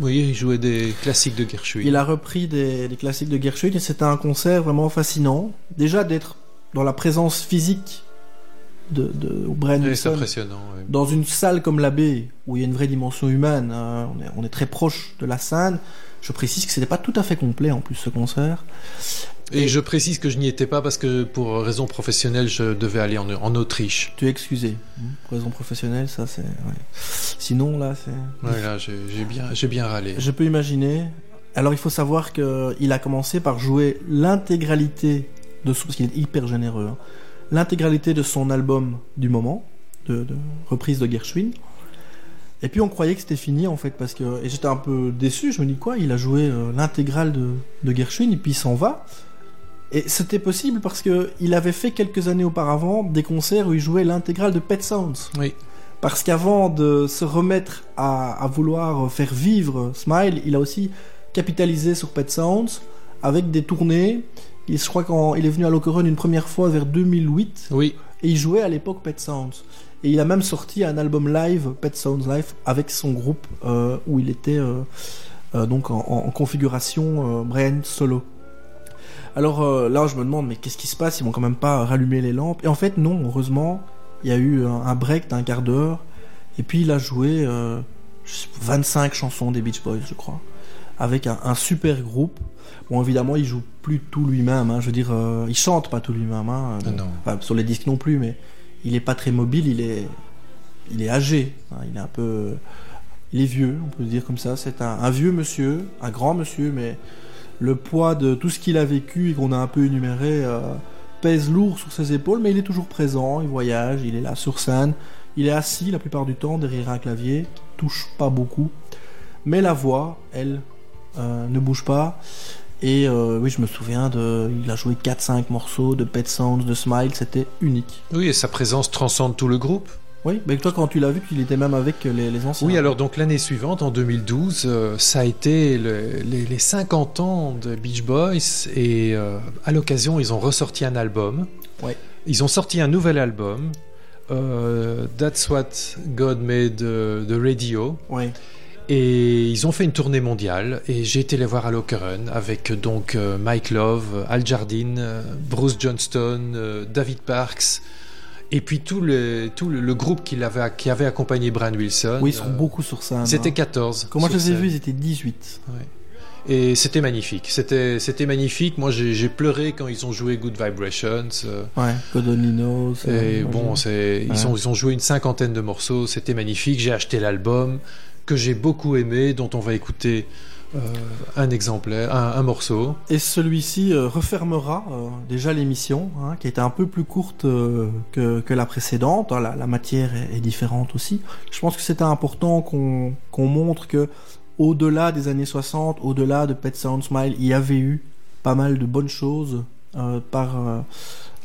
Oui, il jouait des classiques de Gershwin. Il a repris des, des classiques de Gershwin et c'était un concert vraiment fascinant. Déjà d'être dans la présence physique de, de Brian Oui, c'est Wilson impressionnant. oui. dans une salle comme la baie où il y a une vraie dimension humaine. hein, on, est, on est très proche de la scène. Je précise que c'était pas tout à fait complet en plus ce concert. Et je précise que je n'y étais pas parce que pour raison professionnelle, je devais aller en, en Autriche. Tu es excusé. hein, Pour raison professionnelle, ça c'est. ouais. Sinon, là, c'est. Voilà, j'ai j'ai bien, râlé. Je peux imaginer. Alors, il faut savoir qu'il a commencé par jouer l'intégralité de son. Parce qu'il est hyper généreux. hein, l'intégralité de son album du moment, de, de reprise de Gershwin. Et puis, on croyait que c'était fini, en fait, parce que. Et j'étais un peu déçu. Je me dis, quoi Il a joué euh, l'intégrale de, de Gershwin, et puis il s'en va. Et c'était possible parce que il avait fait quelques années auparavant des concerts où il jouait l'intégrale de Pet Sounds. Oui. Parce qu'avant de se remettre à, à vouloir faire vivre Smile, il a aussi capitalisé sur Pet Sounds avec des tournées. Il, je crois qu'il est venu à Locoron une première fois vers 2008 Oui. et il jouait à l'époque Pet Sounds. Et il a même sorti un album live, Pet Sounds Live, avec son groupe euh, où il était euh, euh, donc en, en configuration Brian solo. Alors euh, là, je me demande, mais qu'est-ce qui se passe? Ils vont quand même pas rallumer les lampes. Et en fait, non, heureusement, il y a eu un, break d'un quart d'heure. Et puis il a joué euh, je sais pas, 25 chansons des Beach Boys, je crois. Avec un, un super groupe. Bon, évidemment, il joue plus tout lui-même. hein. je veux dire, euh, il chante pas tout lui-même. hein. Ah. Enfin, sur les disques non plus, mais il est pas très mobile. Il est, il est âgé. hein. il est un peu, il est vieux, on peut le dire comme ça. C'est un, un vieux monsieur, un grand monsieur, mais le poids de tout ce qu'il a vécu et qu'on a un peu énuméré euh, pèse lourd sur ses épaules, mais il est toujours présent, il voyage, il est là sur scène, il est assis la plupart du temps derrière un clavier, qui touche pas beaucoup, mais la voix, elle, euh, ne bouge pas. Et euh, oui, je me souviens de, il a joué 4-5 morceaux de Pet Sounds, de Smile, c'était unique. Oui, et sa présence transcende tout le groupe. Oui, mais toi quand tu l'as vu, il était même avec les, les anciens. Oui, alors donc l'année suivante, en 2012, euh, ça a été le- les, les 50 ans de Beach Boys et euh, à l'occasion, ils ont ressorti un album. Ouais. Ils ont sorti un nouvel album, euh, That's What God Made the Radio. Ouais. Et ils ont fait une tournée mondiale et j'ai été les voir à Lokeren avec donc Mike Love, Al Jardine, Bruce Johnston, David Parks et puis tout le, tout le, le groupe qui, l'avait, qui avait accompagné Brian Wilson. Oui, ils sont Euh, beaucoup sur scène. C'était hein. 14. Quand moi je les ai vus, ils étaient 18. Et c'était magnifique. C'était, c'était magnifique. Moi, j'ai, pleuré quand ils ont joué Good Vibrations. euh, Ouais, knows. et euh, bon, c'est, ils, Ouais. ont, ils ont joué une cinquantaine de morceaux. C'était magnifique. J'ai acheté l'album que j'ai beaucoup aimé, dont on va écouter euh, un exemplaire, un, un morceau. Et celui-ci euh, refermera euh, déjà l'émission, hein, qui était un peu plus courte que, que la précédente. hein, La, la matière est, est différente aussi. Je pense que c'était important qu'on montre que au-delà des années 60, au-delà de Pet Sound Smile, il y avait eu pas mal de bonnes choses par.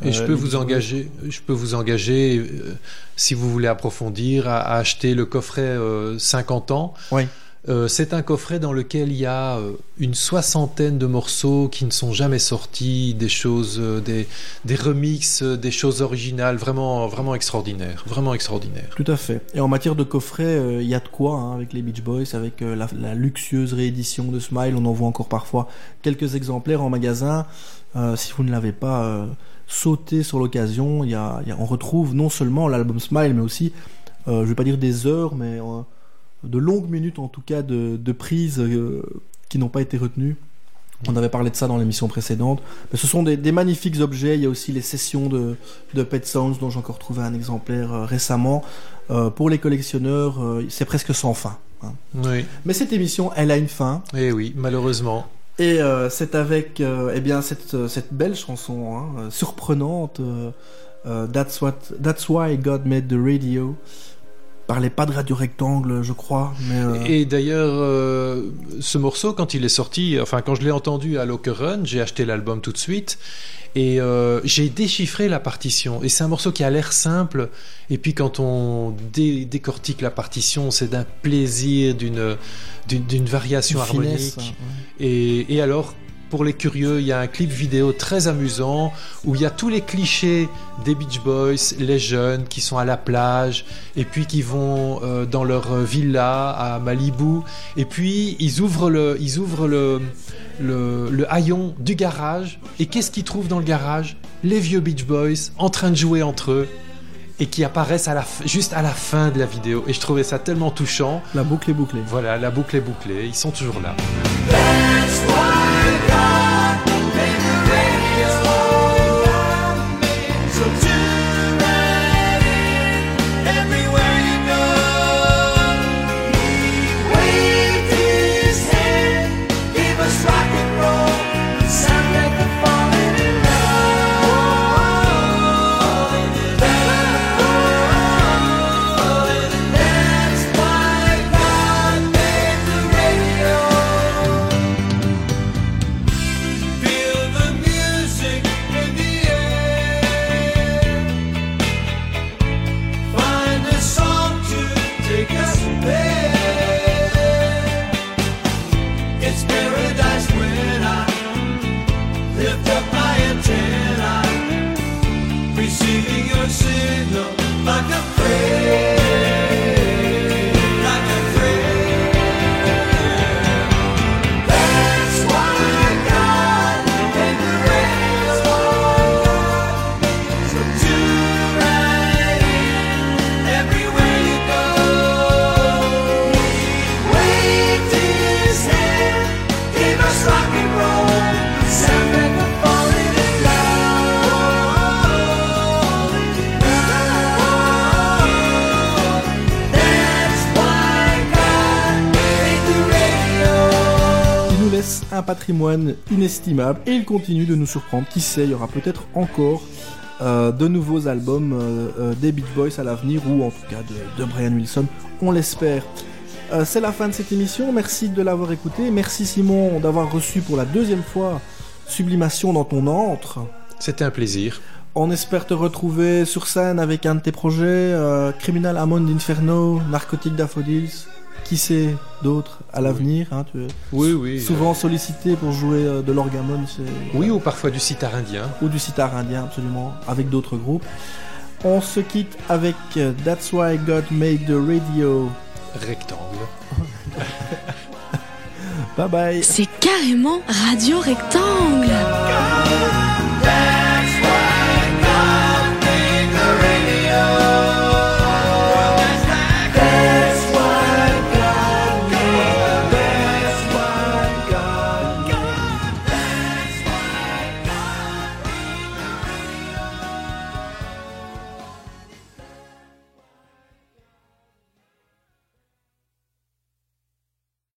Et je peux vous engager, je peux vous engager, euh, si vous voulez approfondir, à, à acheter le coffret euh, 50 ans. Oui. Euh, c'est un coffret dans lequel il y a euh, une soixantaine de morceaux qui ne sont jamais sortis, des choses, euh, des, remixes, des choses originales, vraiment, vraiment extraordinaires, vraiment extraordinaires. Tout à fait. Et en matière de coffret, il y a de quoi hein, avec les Beach Boys, avec la, luxueuse réédition de Smile. On en voit encore parfois quelques exemplaires en magasin. Si vous ne l'avez pas sauté sur l'occasion, on retrouve non seulement l'album Smile, mais aussi, je vais pas dire des heures, mais de longues minutes en tout cas de, de prises euh, qui n'ont pas été retenues. On avait parlé de ça dans l'émission précédente. Mais ce sont des, des magnifiques objets. Il y a aussi les sessions de, de Pet Sounds dont j'ai encore trouvé un exemplaire euh, récemment. Euh, pour les collectionneurs, c'est presque sans fin. hein. Oui. Mais cette émission, elle a une fin. Et oui, malheureusement. Et c'est avec eh bien, cette, cette belle chanson hein, surprenante, That's, what, That's Why God Made the Radio. Parlait pas de radio rectangle, je crois. Mais, euh, Et d'ailleurs, euh, ce morceau, quand il est sorti, enfin quand je l'ai entendu à Run, j'ai acheté l'album tout de suite et euh, j'ai déchiffré la partition. Et c'est un morceau qui a l'air simple. Et puis quand on dé- décortique la partition, c'est d'un plaisir, d'une d'une variation finesse, harmonique. hein, Et, et alors, pour les curieux, il y a un clip vidéo très amusant où il y a tous les clichés des Beach Boys, les jeunes qui sont à la plage et puis qui vont euh, dans leur villa à Malibu. Et puis ils ouvrent le, ils ouvrent le, le, le haillon du garage. Et qu'est-ce qu'ils trouvent dans le garage? Les vieux Beach Boys en train de jouer entre eux et qui apparaissent à la, f- juste à la fin de la vidéo et je trouvais ça tellement touchant. La boucle est bouclée. Voilà, la boucle est bouclée, ils sont toujours là. Un patrimoine inestimable et il continue de nous surprendre. Qui sait, il y aura peut-être encore euh, de nouveaux albums euh, euh, des Beach Boys à l'avenir ou en tout cas de, de Brian Wilson, on l'espère. C'est la fin de cette émission, merci de l'avoir écouté, merci Simon d'avoir reçu pour la deuxième fois Sublimation dans ton antre. C'était un plaisir. On espère te retrouver sur scène avec un de tes projets, Criminal Amon d'Inferno, Narcotique Daffodils, qui sait d'autres à l'avenir. Hein, tu es Oui, oui. souvent sollicité pour jouer euh, de l'orgamon, Oui, ou parfois du sitar indien. ou du sitar indien, absolument, avec d'autres groupes. On se quitte avec euh, That's Why God Made the Radio. Rectangle. [LAUGHS] Bye bye. C'est carrément Radio Rectangle.